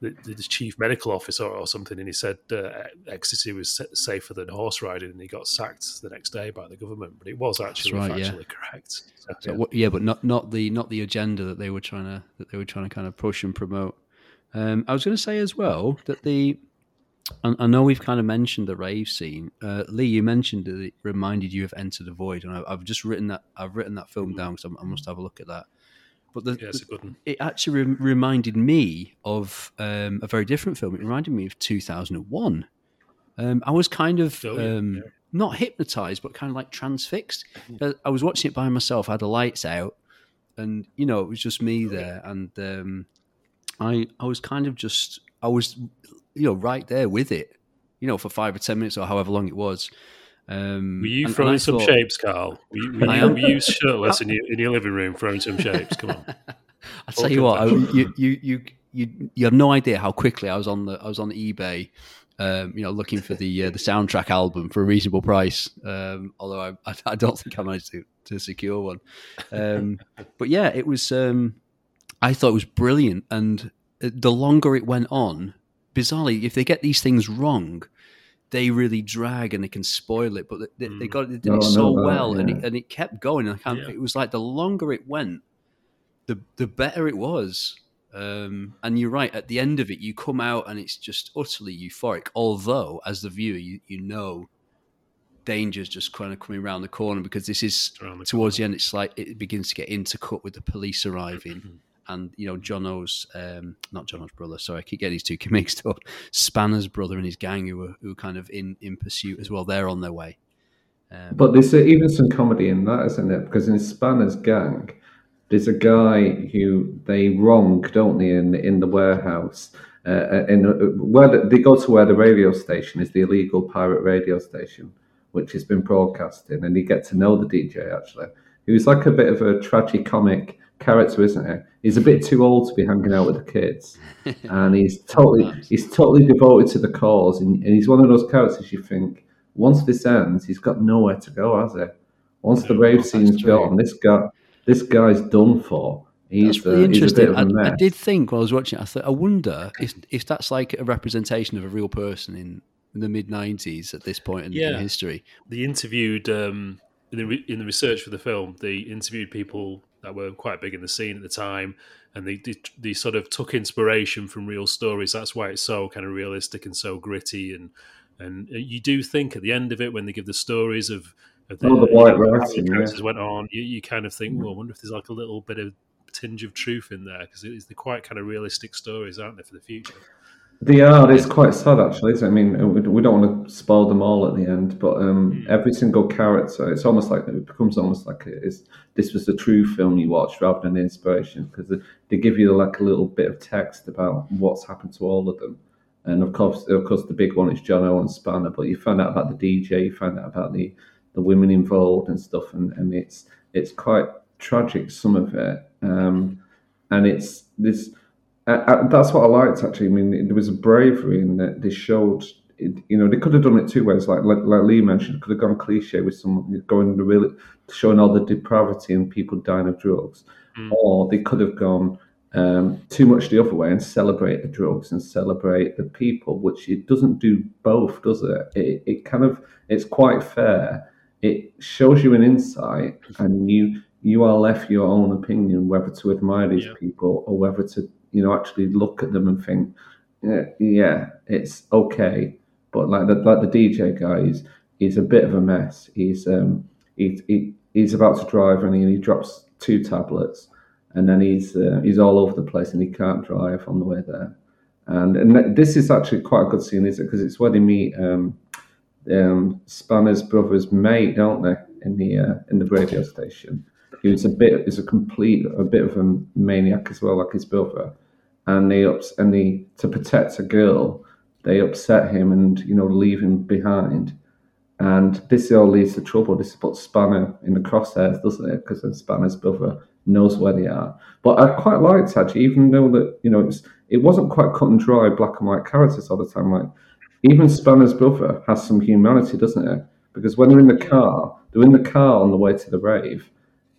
the, the chief medical officer or something, and he said uh, ecstasy was safer than horse riding, and he got sacked the next day by the government. But it was actually right, yeah. correct. So, So, yeah. yeah, but not not the not the agenda that they were trying to that they were trying to kind of push and promote. Um, I was going to say as well that the I, I know we've kind of mentioned the rave scene. Uh, Lee, you mentioned that it reminded you of Enter the Void, and I, I've just written that I've written that film down because I must have a look at that. But the, yeah, it's a good one. it actually re- reminded me of um, a very different film. It reminded me of 2001. Um, I was kind of Oh, yeah, um, yeah. not hypnotized, but kind of like transfixed. Uh, I was watching it by myself. I had the lights out, and you know it was just me Oh, there, and um, I I was kind of just I was you know right there with it, you know, for five or ten minutes or however long it was. Um, Were you and throwing some thought- shapes, Carl? Were you, were you, were you shirtless in your, in your living room throwing some shapes? Come on. I tell you what, I, you, you you you you have no idea how quickly I was on the I was on eBay, um, you know, looking for the uh, the soundtrack album for a reasonable price. Um, although I, I I don't think I managed to, to secure one. Um, but yeah, it was. Um, I thought it was brilliant, and uh, the longer it went on, bizarrely, if they get these things wrong. They really drag and they can spoil it, but they, they Mm. got it, they did it so know that, well, and it, and it kept going. I can't, Yeah. it was like the longer it went, the the better it was. Um, and you're right. At the end of it, you come out and it's just utterly euphoric. Although, as the viewer, you you know, danger's just kind of coming around the corner because this is the towards the end. It's like it begins to get intercut with the police arriving, Mm-hmm. And you know, Jono's um, not Jono's brother. Sorry, I keep getting these two mixed up. Spanner's brother and his gang who are who are kind of in in pursuit as well. They're on their way. Um, But there's uh, even some comedy in that, isn't it? Because in Spanner's gang, there's a guy who they wrong, don't they, in in the warehouse. Uh, in uh, where the, they go to where the radio station is, the illegal pirate radio station, which has been broadcasting, and you get to know the DJ actually. He was like a bit of a tragicomic character, isn't he? He's a bit too old to be hanging out with the kids, and he's totally he's totally devoted to the cause, and, and he's one of those characters you think once this ends, he's got nowhere to go, has he? Once the No, rave that's scene's true. gone, this guy this guy's done for. He's, That's really he's a interesting. bit of a I, mess. I did think while I was watching, it, I thought, I wonder if if that's like a representation of a real person in, in the mid '90s at this point in, in history. They interviewed um, in the re- in the research for the film. They interviewed people that were quite big in the scene at the time, and they they, they sort of took inspiration from real stories. That's why it's so kind of realistic and so gritty. And and you do think at the end of it when they give the stories of, of Oh, the white the writing, yeah. characters went on, you, you kind of think, mm-hmm. well, I wonder if there's like a little bit of tinge of truth in there because they're quite kind of realistic stories, aren't they, for the future? They are. It's quite sad, actually. Isn't it? I mean, we don't want to spoil them all at the end, but um, every single character, it's almost like it becomes almost like it is. This was the true film you watched rather than the inspiration, because they, they give you like a little bit of text about what's happened to all of them. And of course, of course, the big one is Jono and Spanner. But you find out about the DJ, you find out about the, the women involved and stuff, and, and it's it's quite tragic some of it. Um, and it's this uh, uh, that's what I liked actually. I mean, there was a bravery in that they showed. It, you know, they could have done it two ways, like like, like Lee mentioned. Could have gone cliche with some going really showing all the depravity and people dying of drugs, Mm. or they could have gone um, too much the other way and celebrate the drugs and celebrate the people, which it doesn't do both, does it? It, it kind of it's quite fair. It shows you an insight, and you you are left your own opinion whether to admire these Yeah. people or whether to you know actually look at them and think, yeah, yeah it's okay. But like the like the DJ guy, he's he's a bit of a mess. He's um he, he he's about to drive and he, he drops two tablets, and then he's uh, he's all over the place and he can't drive on the way there. And and this is actually quite a good scene, is it? Because it's where they meet um, um, Spanner's brother's mate, don't they? In the uh, in the radio station, he was a bit is a complete a bit of a maniac as well, like his brother. And they ups and they to protect a girl, they upset him and you know leave him behind. And this all leads to trouble. This puts Spanner in the crosshairs, doesn't it? Because then Spanner's brother knows where they are. But I quite liked actually, even though that you know it's it wasn't quite cut and dry black and white characters all the time. Like even Spanner's brother has some humanity, doesn't it? Because when they're in the car, they're in the car on the way to the rave,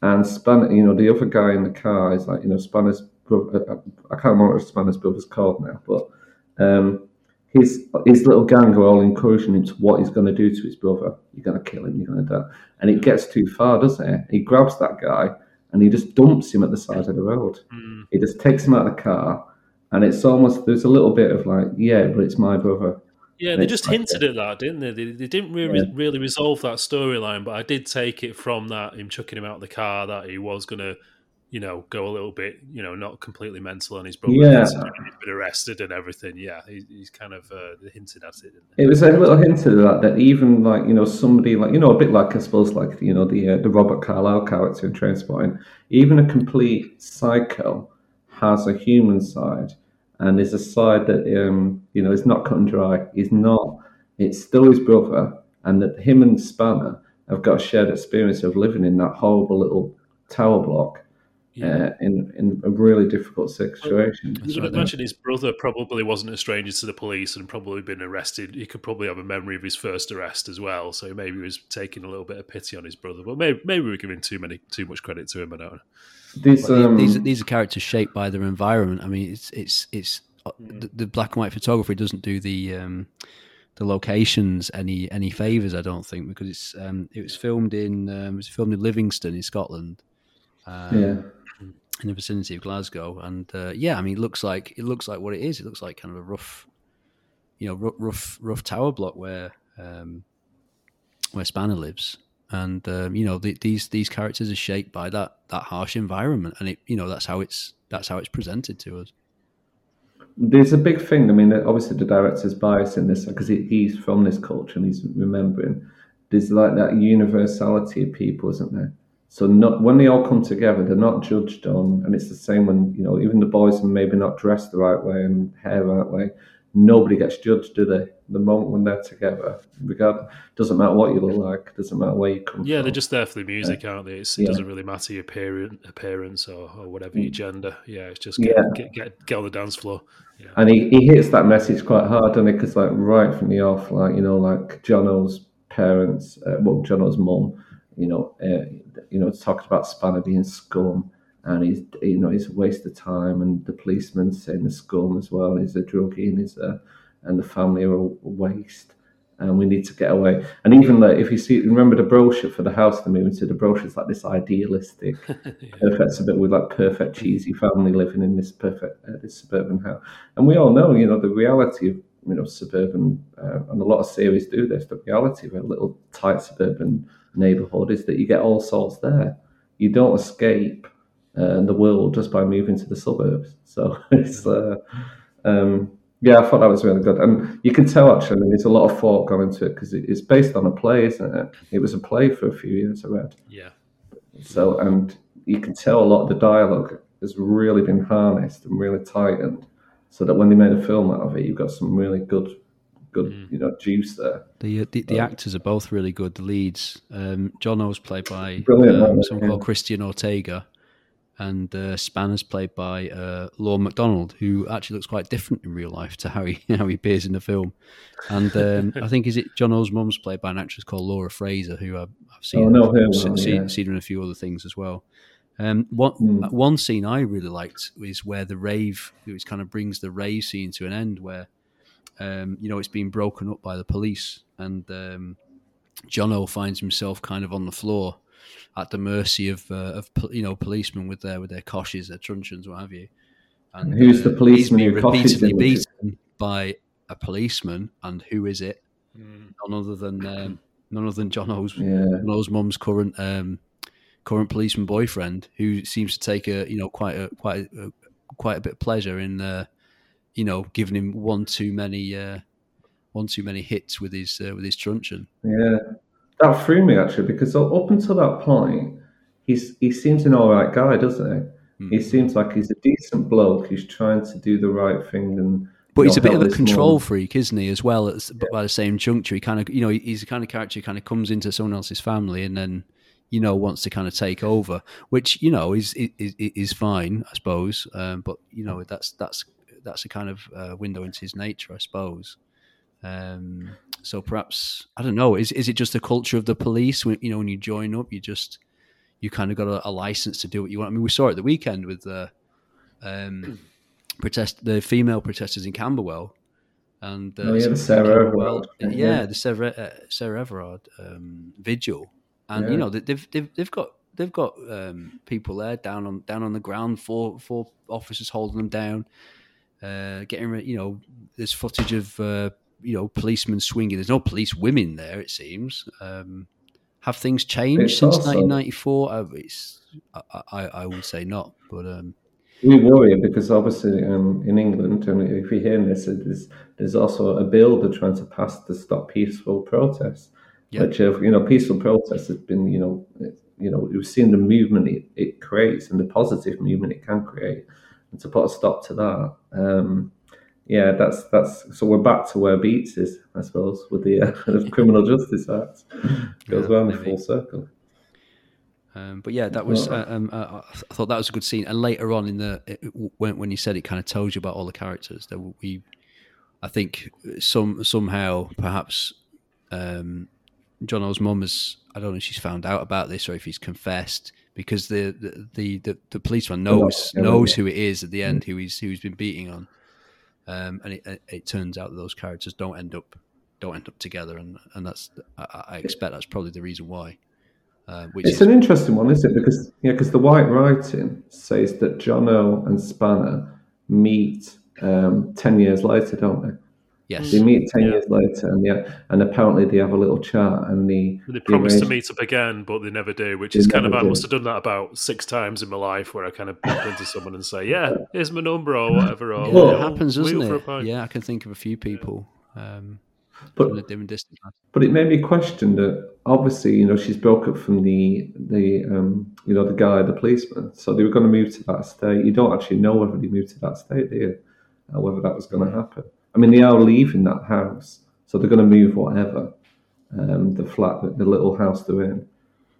and Spanner, you know, the other guy in the car is like, you know, Spanner's. I can't remember what Spanner's brother's called now, but um, his his little gang are all encouraging him to what he's going to do to his brother. You're going to kill him. You're going to die. And it gets too far, doesn't it? He grabs that guy and he just dumps him at the side of the road. Mm. He just takes him out of the car, and it's almost there's a little bit of like, yeah, but it's my brother. Yeah, they just like hinted at that, didn't they? They, they didn't really, really resolve that storyline, but I did take it from that him chucking him out of the car that he was going to, you know, go a little bit, you know, not completely mental on his brother. Yeah. He's been arrested and everything. Yeah, he, he's kind of uh, hinted at it. It was a little hint of that that even like you know somebody like you know a bit like I suppose like you know the uh, the Robert Carlyle character in Trainspotting, even a complete psycho has a human side, and there's a side that um you know is not cut and dry. He's not. It's still his brother, and that him and Spanner have got a shared experience of living in that horrible little tower block. Uh, in in a really difficult situation. You would right, imagine his brother probably wasn't a stranger to the police and probably been arrested. He could probably have a memory of his first arrest as well. So maybe he was taking a little bit of pity on his brother. But maybe maybe we're giving too many too much credit to him. I don't know. This, um, these these are characters shaped by their environment. I mean, it's it's it's uh, the, the black and white photography doesn't do the um, the locations any any favors. I don't think because it's um, it was filmed in um, it was filmed in Livingston in Scotland. Um, yeah. In the vicinity of Glasgow, and uh, yeah, I mean, it looks like it looks like what it is. It looks like kind of a rough, you know, rough rough, rough tower block where um, where Spanner lives, and um, you know, the, these these characters are shaped by that that harsh environment, and it you know that's how it's that's how it's presented to us. There's a big thing. I mean, obviously the director's bias in this because he, he's from this culture and he's remembering. There's like that universality of people, isn't there? So not when they all come together, they're not judged on, and it's the same when you know even the boys are maybe not dressed the right way and hair the right way. Nobody gets judged, do they? The moment when they're together, regard doesn't matter what you look like, doesn't matter where you come from. Yeah, from. they're just there for the music, aren't they? It's, it Yeah. doesn't really matter your appearance, appearance or, or whatever your gender. Yeah, it's just Yeah. get, get, get, get on the dance floor. Yeah. And he, he hits that message quite hard, doesn't he? Because like right from the off, like you know, like Jono's parents, uh, well, Jono's mum, you know, uh, you know, it's talked about Spanner being scum, and he's you know he's a waste of time, and the policeman saying the scum as well. He's a druggie, and he's a and the family are a waste and we need to get away. And even like if you see, remember the brochure for the house they're moving to, the brochure's like this idealistic, yeah. perfect bit with like perfect cheesy family living in this perfect uh, this suburban house. And we all know, you know, the reality of you know suburban, uh, and a lot of series do this. The reality of a little tight suburban neighborhood is that you get all sorts there. You don't escape uh, the world just by moving to the suburbs. So it's. Uh, um, yeah, I thought that was really good, and you can tell actually there's a lot of thought gone into it because it's based on a play, isn't it? It was a play for a few years. I read. Yeah. So, and you can tell a lot of the dialogue has really been harnessed and really tightened, so that when they made a film out of it, you've got some really good, good, mm. you know, juice there. The uh, the, the um, actors are both really good. The leads, um, Jono's played by um, someone yeah. called Cristian Ortega and uh, Spanner's played by uh, Lorne Macdonald, who actually looks quite different in real life to how he how he appears in the film. And um, I think is it Jono's mum's played by an actress called Laura Fraser, who I've, I've seen, oh, no, well, seen, yeah. seen in a few other things as well. Um, one mm. one scene I really liked is where the rave, which kind of brings the rave scene to an end, where um, you know it's been broken up by the police, and um, Jono finds himself kind of on the floor at the mercy of uh, of you know policemen with their with their koshes, their truncheons, what have you. And who's the uh, policeman? He's repeatedly beaten by a policeman, and who is it? Mm. None other than um, none other than Jono's yeah. Jono's mum's current um, current policeman boyfriend, who seems to take a you know quite a quite a, quite a bit of pleasure in uh, you know giving him one too many uh, one too many hits with his uh, with his truncheon. Yeah, that threw me actually because up until that point, he's he seems an all right guy, doesn't he? Mm. He hmm. seems like he's a decent bloke He's trying to do the right thing and. But he's a bit of a control freak, isn't he? As well, as, yeah. by the same juncture, he kind of, you know, he's the kind of character who kind of comes into someone else's family and then, you know, wants to kind of take over, which you know is is, is fine, I suppose. Um, but you know, that's that's that's a kind of uh, window into his nature, I suppose. Um, so perhaps I don't know. Is is it just the culture of the police? When you know when you join up, you just you kind of got a, a license to do what you want. I mean, we saw it the weekend with the um, protest the female protesters in Camberwell, and uh, oh, yeah, the Sarah Everard, yeah, yeah, the Sarah uh, Sarah Everard um, vigil, and yeah. you know they've they've they've got they've got um, people there down on down on the ground, four four officers holding them down, uh, getting you know there's footage of uh, you know policemen swinging. There's no police women there. It seems. Um, have things changed it's since 1994? Uh, I, I, I, would say not, but um, we worry because obviously um, in England, and if you're hearing this, there's, there's also a bill they're trying to pass to stop peaceful protests. Yep. Which, uh, you know, peaceful protests has been, you know, you know, we've seen the movement it, it, creates and the positive movement it can create, and to put a stop to that. Um, yeah, that's that's so we're back to where Beats is, I suppose, with the, uh, the Criminal Justice Act. Goes yeah, round full circle. Um, but yeah, that was. Uh, um, uh, I thought that was a good scene. And later on in the it, when when you said it, kind of told you about all the characters. That we, I think, some somehow perhaps, um, Jono's mum has. I don't know if she's found out about this or if he's confessed because the the the, the, policeman knows knows who it is at the end, who he's who he's been beating on um, and it, it, turns out that those characters don't end up don't end up together, and and that's I, I expect that's probably the reason why. Uh, it's is, an interesting one, isn't it? Because yeah, because the white writing says that Jono and Spanner meet um, ten years later, don't they? Yes. They meet ten yeah. years later, and yeah, and apparently they have a little chat, and the they promise to meet up again, but they never do. Which they is kind of I must have done that about six times in my life, where I kind of bump into someone and say, "Yeah, here's my number" or whatever. Or, yeah, it happens, doesn't it? Yeah, I can think of a few people. Um, but, but it made me question that obviously, you know, she's broke up from the the um, you know the guy, the policeman. So they were going to move to that state. You don't actually know whether they moved to that state, do you? Uh, whether that was going to happen. I mean, they are leaving that house, so they're going to move whatever um, the flat, the little house they're in.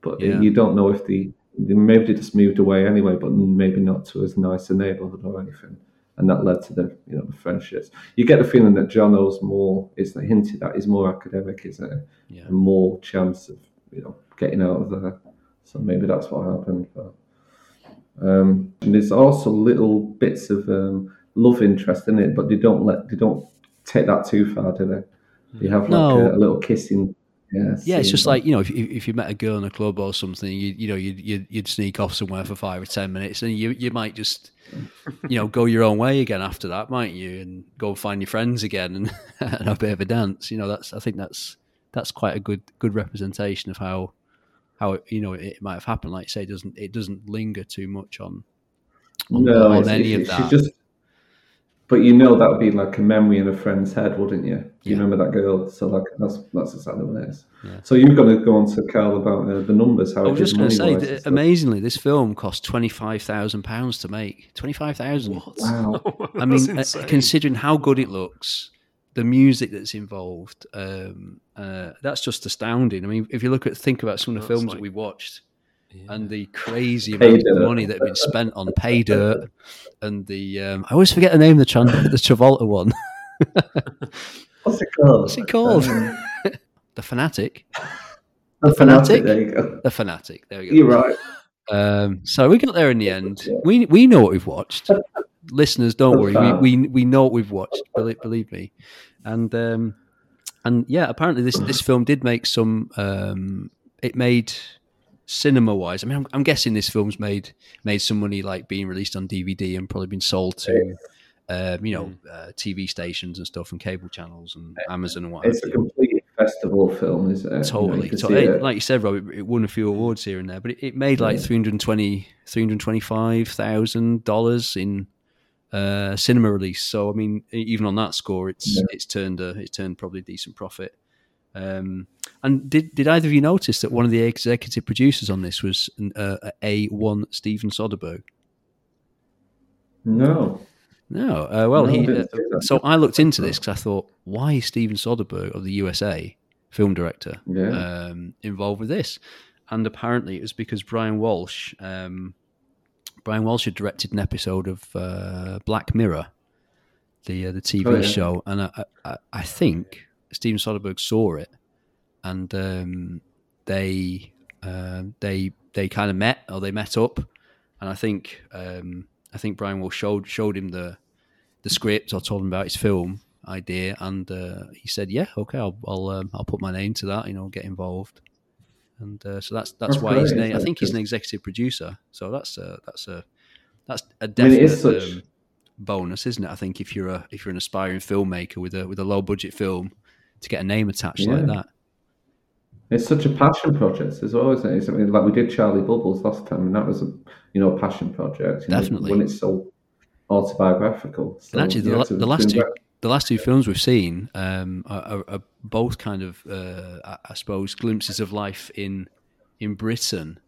But yeah. you don't know if the maybe they just moved away anyway, but maybe not to as nice a neighborhood or anything. And that led to the you know the friendships. You get the feeling that Jono's more is hinted at is more academic, isn't it? Yeah. And more chance of you know getting out of there. So maybe that's what happened. But Um, and there's also little bits of um, love interest in it, but they don't let they don't take that too far, do they? They have like No. a, a little kissing. Yeah, Yeah, it's just like you know, if you, if you met a girl in a club or something, you you know, you'd, you'd you'd sneak off somewhere for five or ten minutes, and you you might just you know go your own way again after that, might you, and go find your friends again and, and have a bit of a dance. You know, that's I think that's that's quite a good good representation of how how it, you know it might have happened. Like you say, it doesn't it doesn't linger too much on on, no, on any of that. just. But you know that would be like a memory in a friend's head, wouldn't you? Do you Yeah. remember that girl? So like that's that's exactly what it is. Yeah. So you're going to go on to Carl about uh, the numbers. How I was just going to say, th- amazingly, this film cost twenty five thousand pounds to make. Twenty five thousand. Wow. I mean, uh, considering how good it looks, the music that's involved, um, uh, that's just astounding. I mean, if you look at think about some of the That's films that we watched Yeah. and the crazy Pay amount of money that had been spent on pay dirt and the um, I always forget the name of the Tran- the Travolta one, What's it called? What's it called? Um, the Fanatic, the Fanatic? There you go. the Fanatic. There we go. You're right. Um, so we got there in the end. Yeah. We we know what we've watched. Listeners, don't worry. We, we we know what we've watched. Believe, believe me. And um, and yeah, apparently this this film did make some. Um, it made cinema wise. I mean, I'm, I'm guessing this film's made made some money, like being released on DVD and probably been sold to. Um, you know, uh, TV stations and stuff, and cable channels, and Amazon and what It's a complete festival film, isn't it? You know, Totally. you To- it. like you said, Rob, it, it won a few awards here and there, but it, it made like Yeah. 320 $325,000 in uh, cinema release. So I mean, even on that score, it's Yeah. it's turned a it's turned probably a decent profit. Um, and did did either of you notice that one of the executive producers on this was an, uh, a one Steven Soderbergh? No. No, uh, well, No, he. Uh, so I looked into this because I thought, why is Steven Soderbergh of the USA film director Yeah. um, involved with this? And apparently, it was because Brian Welsh, um, Brian Welsh had directed an episode of uh, Black Mirror, the uh, the TV Oh, yeah. show, and I, I, I think Steven Soderbergh saw it, and um, they um they they kind of met or they met up, and I think um, I think Brian Welsh showed showed him the the script or told him about his film idea, and uh, he said, "Yeah, okay, I'll I'll, um, I'll put my name to that. You know, get involved." And uh, so that's that's That's why he's. great, Na- I think he's an executive producer. So that's a that's a that's a mean, definite it is such- um, bonus, isn't it? I think if you're a if you're an aspiring filmmaker with a with a low budget film, to get a name attached like that. It's such a passion project as well, isn't it? It's, I mean, like we did Charlie Bubbles last time, and that was a you know a passion project. you know, Definitely. when it's so autobiographical. So And actually, the, la- the last two the last two films we've seen um, are, are, both kind of, uh, I, I suppose, glimpses of life in in Britain,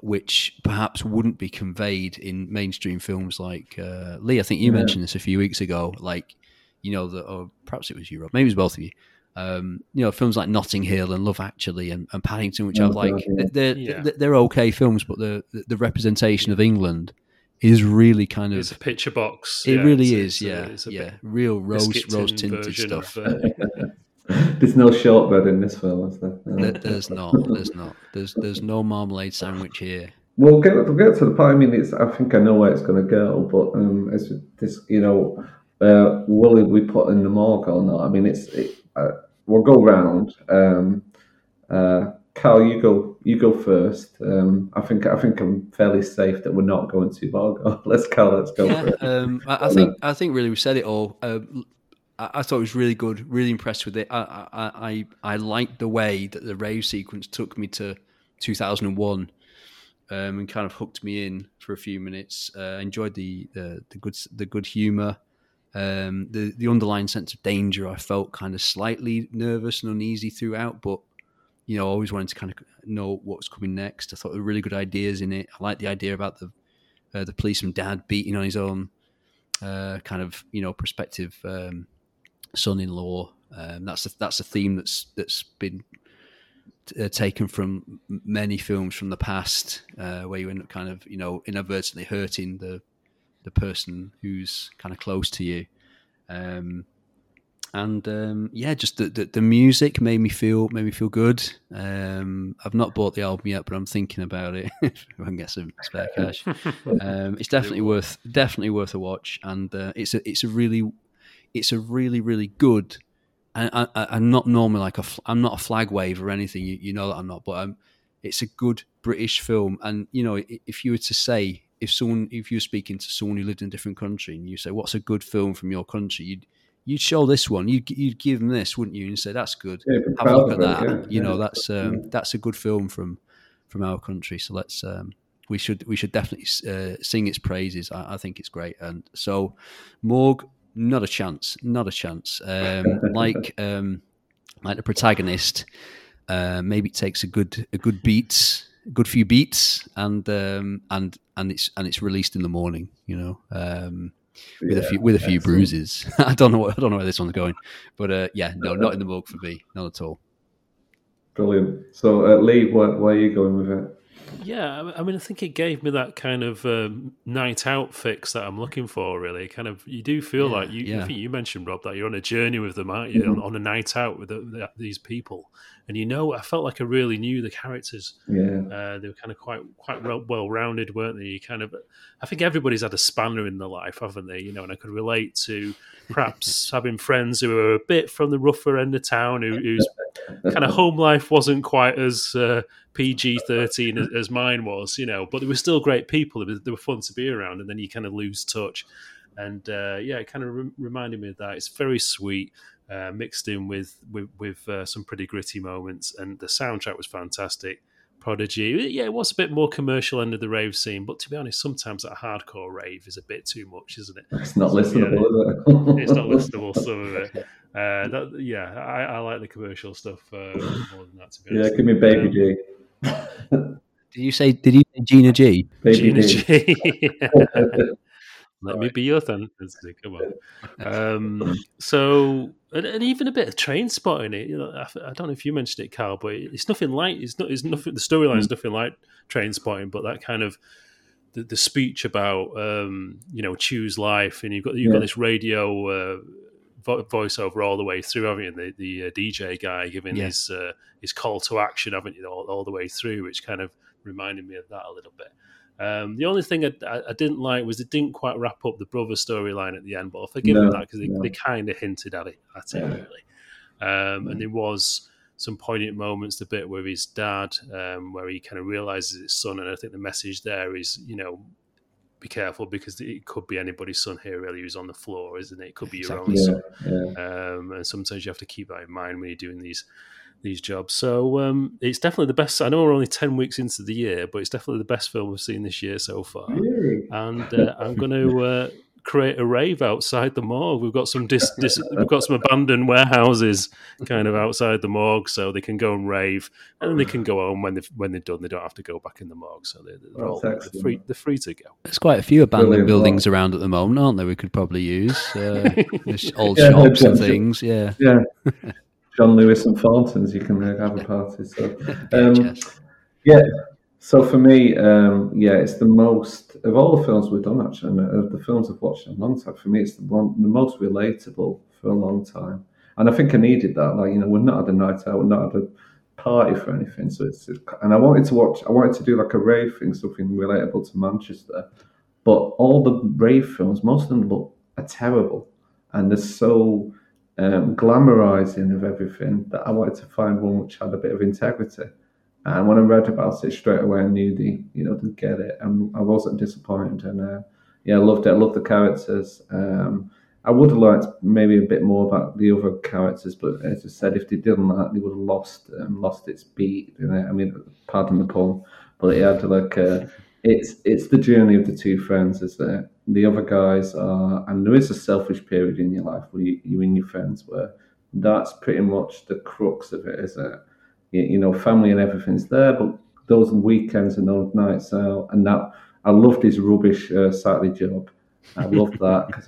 which perhaps wouldn't be conveyed in mainstream films like uh, Lee. I think you Yeah. mentioned this a few weeks ago. Like, you know, the, or perhaps it was Europe, maybe it was both of you. Um, you know, films like Notting Hill and Love Actually and, and Paddington, which Oh, I like, God, they're, Yeah. they're they're okay films, but the the, the representation of England is really kind of It's a picture box. it yeah, really it's- is, it's a- yeah, it's a yeah, bit real rose rose tinted stuff. of, uh, There's no shortbread in this film, is there? No. There- there's not, there's not, there's there's no marmalade sandwich here. We'll get we'll get to the point. I mean, it's I think I know where it's going to go, but um, as this, you know, uh, will we put in the morgue or not? I mean, it's it, uh, we'll go round. Um, uh, Carl, you go you go first. Um, I think I think I'm fairly safe that we're not going to morgue. let's Carl, let's go Yeah, for it. um, I, I think I think really we said it all. Um, I, I thought it was really good, really impressed with it. I I I, I liked the way that the rave sequence took me to 2001. Um, and kind of hooked me in for a few minutes. Uh, enjoyed the, the the good the good humor, um, the the underlying sense of danger. I felt kind of slightly nervous and uneasy throughout, but you know, I always wanted to kind of know what's coming next. I thought there were really good ideas in it. I like the idea about the uh, the policeman dad beating on his own uh, kind of you know prospective um, son-in-law. Um, that's a, that's a theme that's that's been uh, taken from many films from the past, uh, where you end up kind of you know inadvertently hurting the the person who's kind of close to you. Um, and um, yeah, just the, the, the music made me feel made me feel good. Um, I've not bought the album yet, but I'm thinking about it. if I can get some spare cash, um, it's definitely worth definitely worth a watch, and uh, it's a it's a really it's a really really good. And I, am not normally like a I'm not a flag wave or anything. You, you know that I'm not, but I'm, it's a good British film, and you know if you were to say if someone if you're speaking to someone who lived in a different country and you say what's a good film from your country, you'd you'd show this one, you'd, you'd give them this, wouldn't you? And say that's good. Yeah, Have a look at that. yeah. You know, that's um, that's a good film from from our country. So let's um, we should we should definitely uh, sing its praises. I, I, think it's great. And so, morgue not a chance, not a chance. Um, like um, like the protagonist, uh, maybe it takes a good a good beats, a good few beats, and um, and and it's and it's released in the morning. You know. Um, with yeah, a few with a few bruises. I don't know what, I don't know where this one's going, but uh, yeah, no, not in the mug for me, not at all. Brilliant. So, uh, Lee, where, where are you going with it? Yeah, I mean, I think it gave me that kind of um, night out fix that I'm looking for. Really, kind of, you do feel yeah, like you. Yeah. I think you mentioned Rob that you're on a journey with them, aren't you? Mm-hmm. On, on, a night out with the, the, these people, and you know, I felt like I really knew the characters. Yeah, uh, they were kind of quite quite well rounded, weren't they? You kind of, I think everybody's had a spanner in their life, haven't they? You know, and I could relate to perhaps having friends who are a bit from the rougher end of town, who, whose kind of home life wasn't quite as uh, PG thirteen as, as, mine was, you know, but they were still great people. They were, they were fun to be around, and then you kind of lose touch. And uh, yeah, it kind of re- reminded me of that. It's very sweet uh, mixed in with with, with uh, some pretty gritty moments, and the soundtrack was fantastic. Prodigy, yeah, it was a bit more commercial end of the rave scene, but to be honest, sometimes that hardcore rave is a bit too much, isn't it? It's not listenable, yeah, it? it's not listenable, some of it. Uh, that, yeah, I, I, like the commercial stuff uh, more than that. To be honest, yeah, give me Baby um, G. did you say? Did you say Gina G? Baby Gina G. G. Let me be your fantasy. Come on. Um, so, and, and, even a bit of Trainspotting. It, you know, I, I, don't know if you mentioned it, Carl, but it's nothing like it's not. It's nothing. The storyline is mm. nothing like Trainspotting, but that kind of the, the speech about um, you know choose life, and you've got you've yeah. got this radio uh, vo- voiceover all the way through, haven't you? The, the uh, DJ guy giving yeah. his uh, his call to action, haven't you, all, all the way through, which kind of reminded me of that a little bit. Um, the only thing I, I, didn't like was it didn't quite wrap up the brother storyline at the end, but I'll forgive no, them that because they, no. they kind of hinted at it, at it really. Um, and there was some poignant moments, the bit with his dad, um, where he kind of realizes his son, and I think the message there is, you know, be careful because it could be anybody's son here really who's on the floor, isn't it? It could be your exactly. own son, yeah. Um, and sometimes you have to keep that in mind when you're doing these these jobs. So um, it's definitely the best. I know we're only ten weeks into the year, but it's definitely the best film we've seen this year so far. Really? And uh, I'm going to uh, create a rave outside the morgue. We've got some dis, dis, we've got some abandoned warehouses kind of outside the morgue, so they can go and rave, and then they can go home when they when they're done. They don't have to go back in the morgue, so they're, they're all they're free. They're free to go. There's quite a few abandoned Brilliant buildings around at the moment, aren't there? We could probably use uh, old yeah, shops and things. Yeah, yeah. John Lewis and Thornton's, you can have a party. So, um, yeah. So for me, um, yeah, it's the most of all the films we've done actually, and of the films I've watched in a long time. For me, it's the one the most relatable for a long time, and I think I needed that. Like you know, we're not had a night out, we're not had a party for anything. So it's and I wanted to watch. I wanted to do like a rave thing, something relatable to Manchester. But all the rave films, most of them look are terrible, and they're so um, glamorizing of everything that I wanted to find one which had a bit of integrity. And when I read about it straight away, I knew the you know to get it, and I wasn't disappointed. And uh, yeah, I loved it. I loved the characters. Um, I would have liked maybe a bit more about the other characters, but as I said, if they didn't that, they would have lost um, lost its beat. You know? I mean, pardon the pun, but it had like uh, it's it's the journey of the two friends, is that the other guys are, and there is a selfish period in your life where you, you and your friends were. that's pretty much the crux of it, is it? You, know, family and everything's there, but those weekends and those nights out, and that I loved his rubbish uh, Saturday job. I loved that because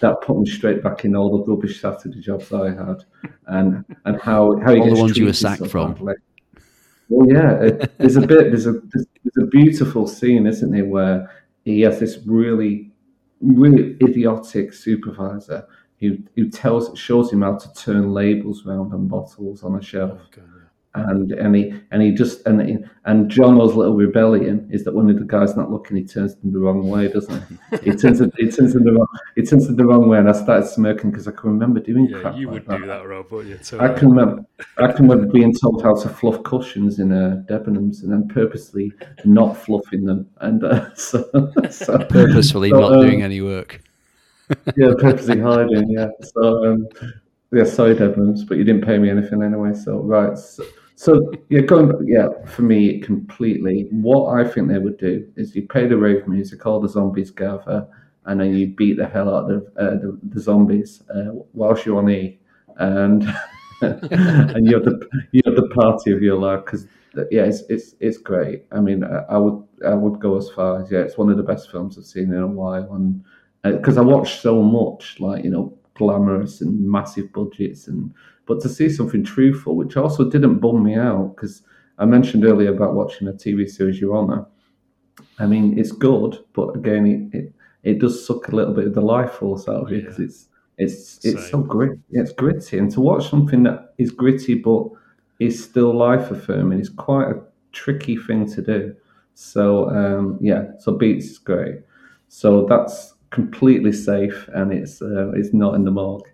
that put me straight back in all the rubbish Saturday jobs I had, and and how how all the ones you were sacked from. Like, well, yeah, it, there's a bit there's a there's a beautiful scene, isn't there, where he has this really, really idiotic supervisor who who tells shows him how to turn labels around on bottles on a shelf. Yeah. And and he and he just and he- and Jono's little rebellion is that when the guy's not looking, he turns them the wrong way, doesn't he? he turns it, he turns them the wrong he turns them the wrong way, and I started smirking because I can remember doing Yeah, crap you like would do that, Rob, wouldn't you? So, I can remember, I can remember being told how to fluff cushions in uh, Debenhams and then purposely not fluffing them, and uh, so, so Purposefully So, not um, doing any work. yeah, purposely hiding, yeah. So um, yeah, sorry, Debenhams, but you didn't pay me anything anyway. So right, so, so yeah, going yeah, for me completely. What I think they would do is you play the rave music, all the zombies gather, and then you beat the hell out of uh, the, the zombies uh, whilst you're on E, and and you have the you have the party of your life because yeah, it's it's it's great. I mean, I, I would I would go as far as yeah, it's one of the best films I've seen in a while, and because I watched so much, like you know, glamorous and massive budgets, and but to see something truthful, which also didn't bum me out, because I mentioned earlier about watching a TV series, Your Honor. I mean, it's good, but again, it, it, it does suck a little bit of the life force out of you because Yeah. it's it's it's so gritty. it's gritty, and to watch something that is gritty but is still life affirming is quite a tricky thing to do. So um, yeah, so Beats is great. So that's completely safe and it's uh, it's not in the morgue.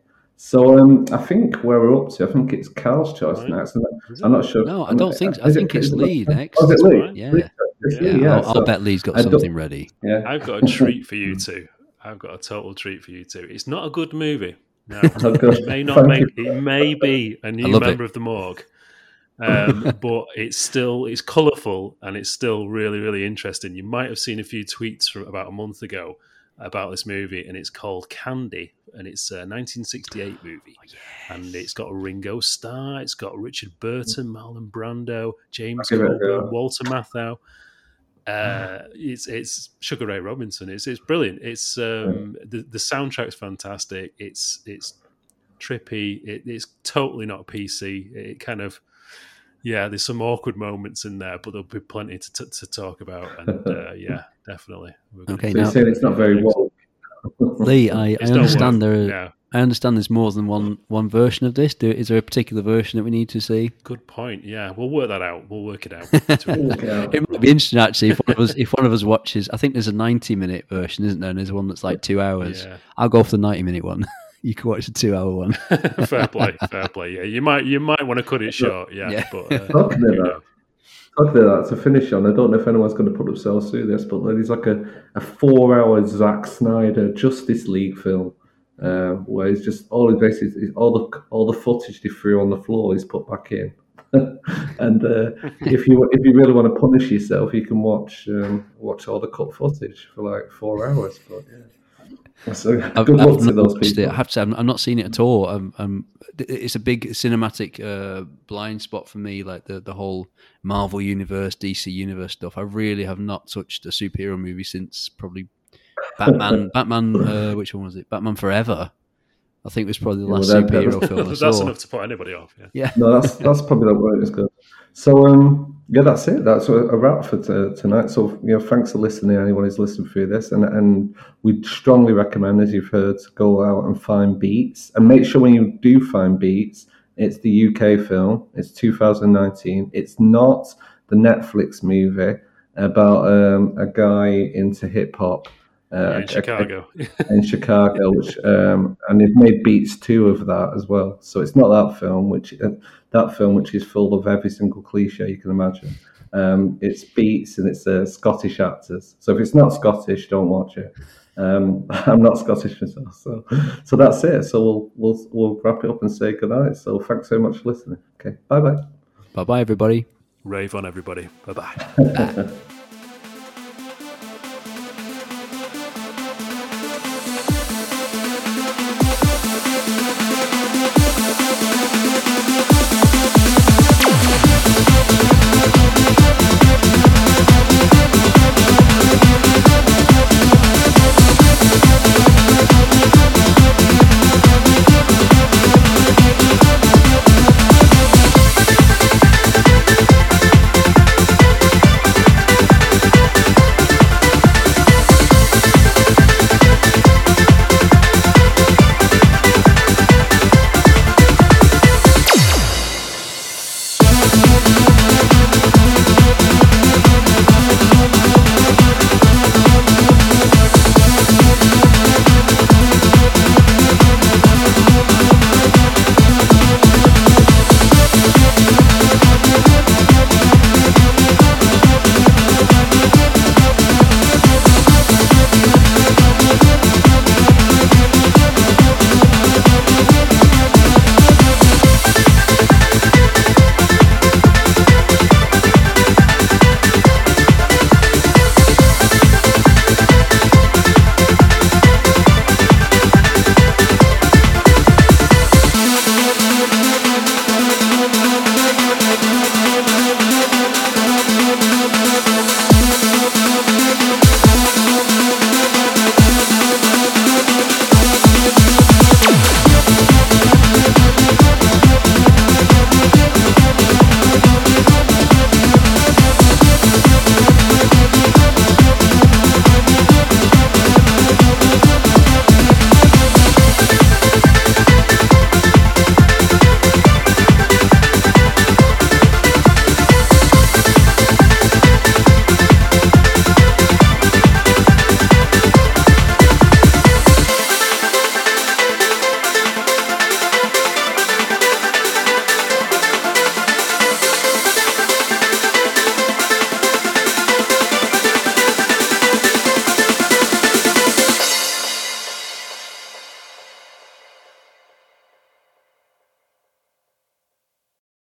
So um, I think where we're up to, I think it's Carl's choice Right. next. I'm not, I'm not sure. No, I don't not- think. I is it- think it's Lee next. Oh, is it Lee? Right. Yeah. Lee, Yeah, Lee, Yeah, yeah. I'll, I'll bet Lee's got something ready. yeah. I've got a treat for you two. I've got a total treat for you two. It's not a good movie. No, good. it may not Thank make. It may be a new love it. member of the morgue, um, but it's still it's colourful and it's still really really interesting. You might have seen a few tweets from about a month ago about this movie, and it's called Candy, and it's a 1968 movie, and it's got a Ringo Starr, it's got Richard Burton, Marlon Brando, James I'll give it a Coburn. Walter Matthau. Uh, it's it's Sugar Ray Robinson. It's it's brilliant. It's um, the the soundtrack's fantastic. It's it's trippy. It, it's totally not PC. It kind of yeah. There's some awkward moments in there, but there'll be plenty to to, to talk about. And uh, yeah, definitely. Okay, So you're now- saying it's not very woke. Lee, I, I understand there. Are, Yeah, I understand there's more than one one version of this. Do, is there a particular version that we need to see? good point. Yeah, we'll work that out. We'll work it out. Yeah. It might be interesting actually if one of us if one of us watches. I think there's a 90 minute version, isn't there? And there's one that's like two hours. yeah. I'll go for the 90 minute one. You can watch the two hour one. fair play, fair play. Yeah, you might you might want to cut it short. Yeah, Yeah. but uh, Talking who that, knows? talking of that, to finish on, I don't know if anyone's going to put themselves through this, but there's like a, a four hour Zack Snyder Justice League film. Uh, where it's just all it basically is all the all the footage they threw on the floor is put back in, and uh, if you if you really want to punish yourself, you can watch um, watch all the cut footage for like four hours. But yeah, so I've, good luck I've to not those watched it. I have to say, I'm, I'm not seeing it at all. Um, um, it's a big cinematic uh, blind spot for me, like the, the whole Marvel universe, DC universe stuff. I really have not touched a superhero movie since probably Batman. Batman, uh, which one was it? Batman Forever. I think it was probably the Yeah, last well, that- that superhero film I that's enough to put anybody off. Yeah. Yeah. No, that's that's probably the way it's good. So um, yeah, that's it. That's a, a wrap for t- tonight. So you know, thanks for listening. Anyone who's listened through this, and and we strongly recommend, as you've heard, to go out and find Beats, and make sure when you do find Beats, it's the UK film. It's 2019. It's not the Netflix movie about um, a guy into hip hop. Uh, in a- Chicago. in Chicago, which um, and they've made beats two of that as well. So it's not that film, which uh, that film which is full of every single cliche you can imagine. Um, it's beats and it's uh, Scottish actors. So if it's not Scottish, don't watch it. Um, I'm not Scottish myself, so so that's it. So we'll we'll we'll wrap it up and say goodnight. So thanks so much for listening. Okay, bye bye. Bye bye, everybody. Rave on everybody. Bye bye.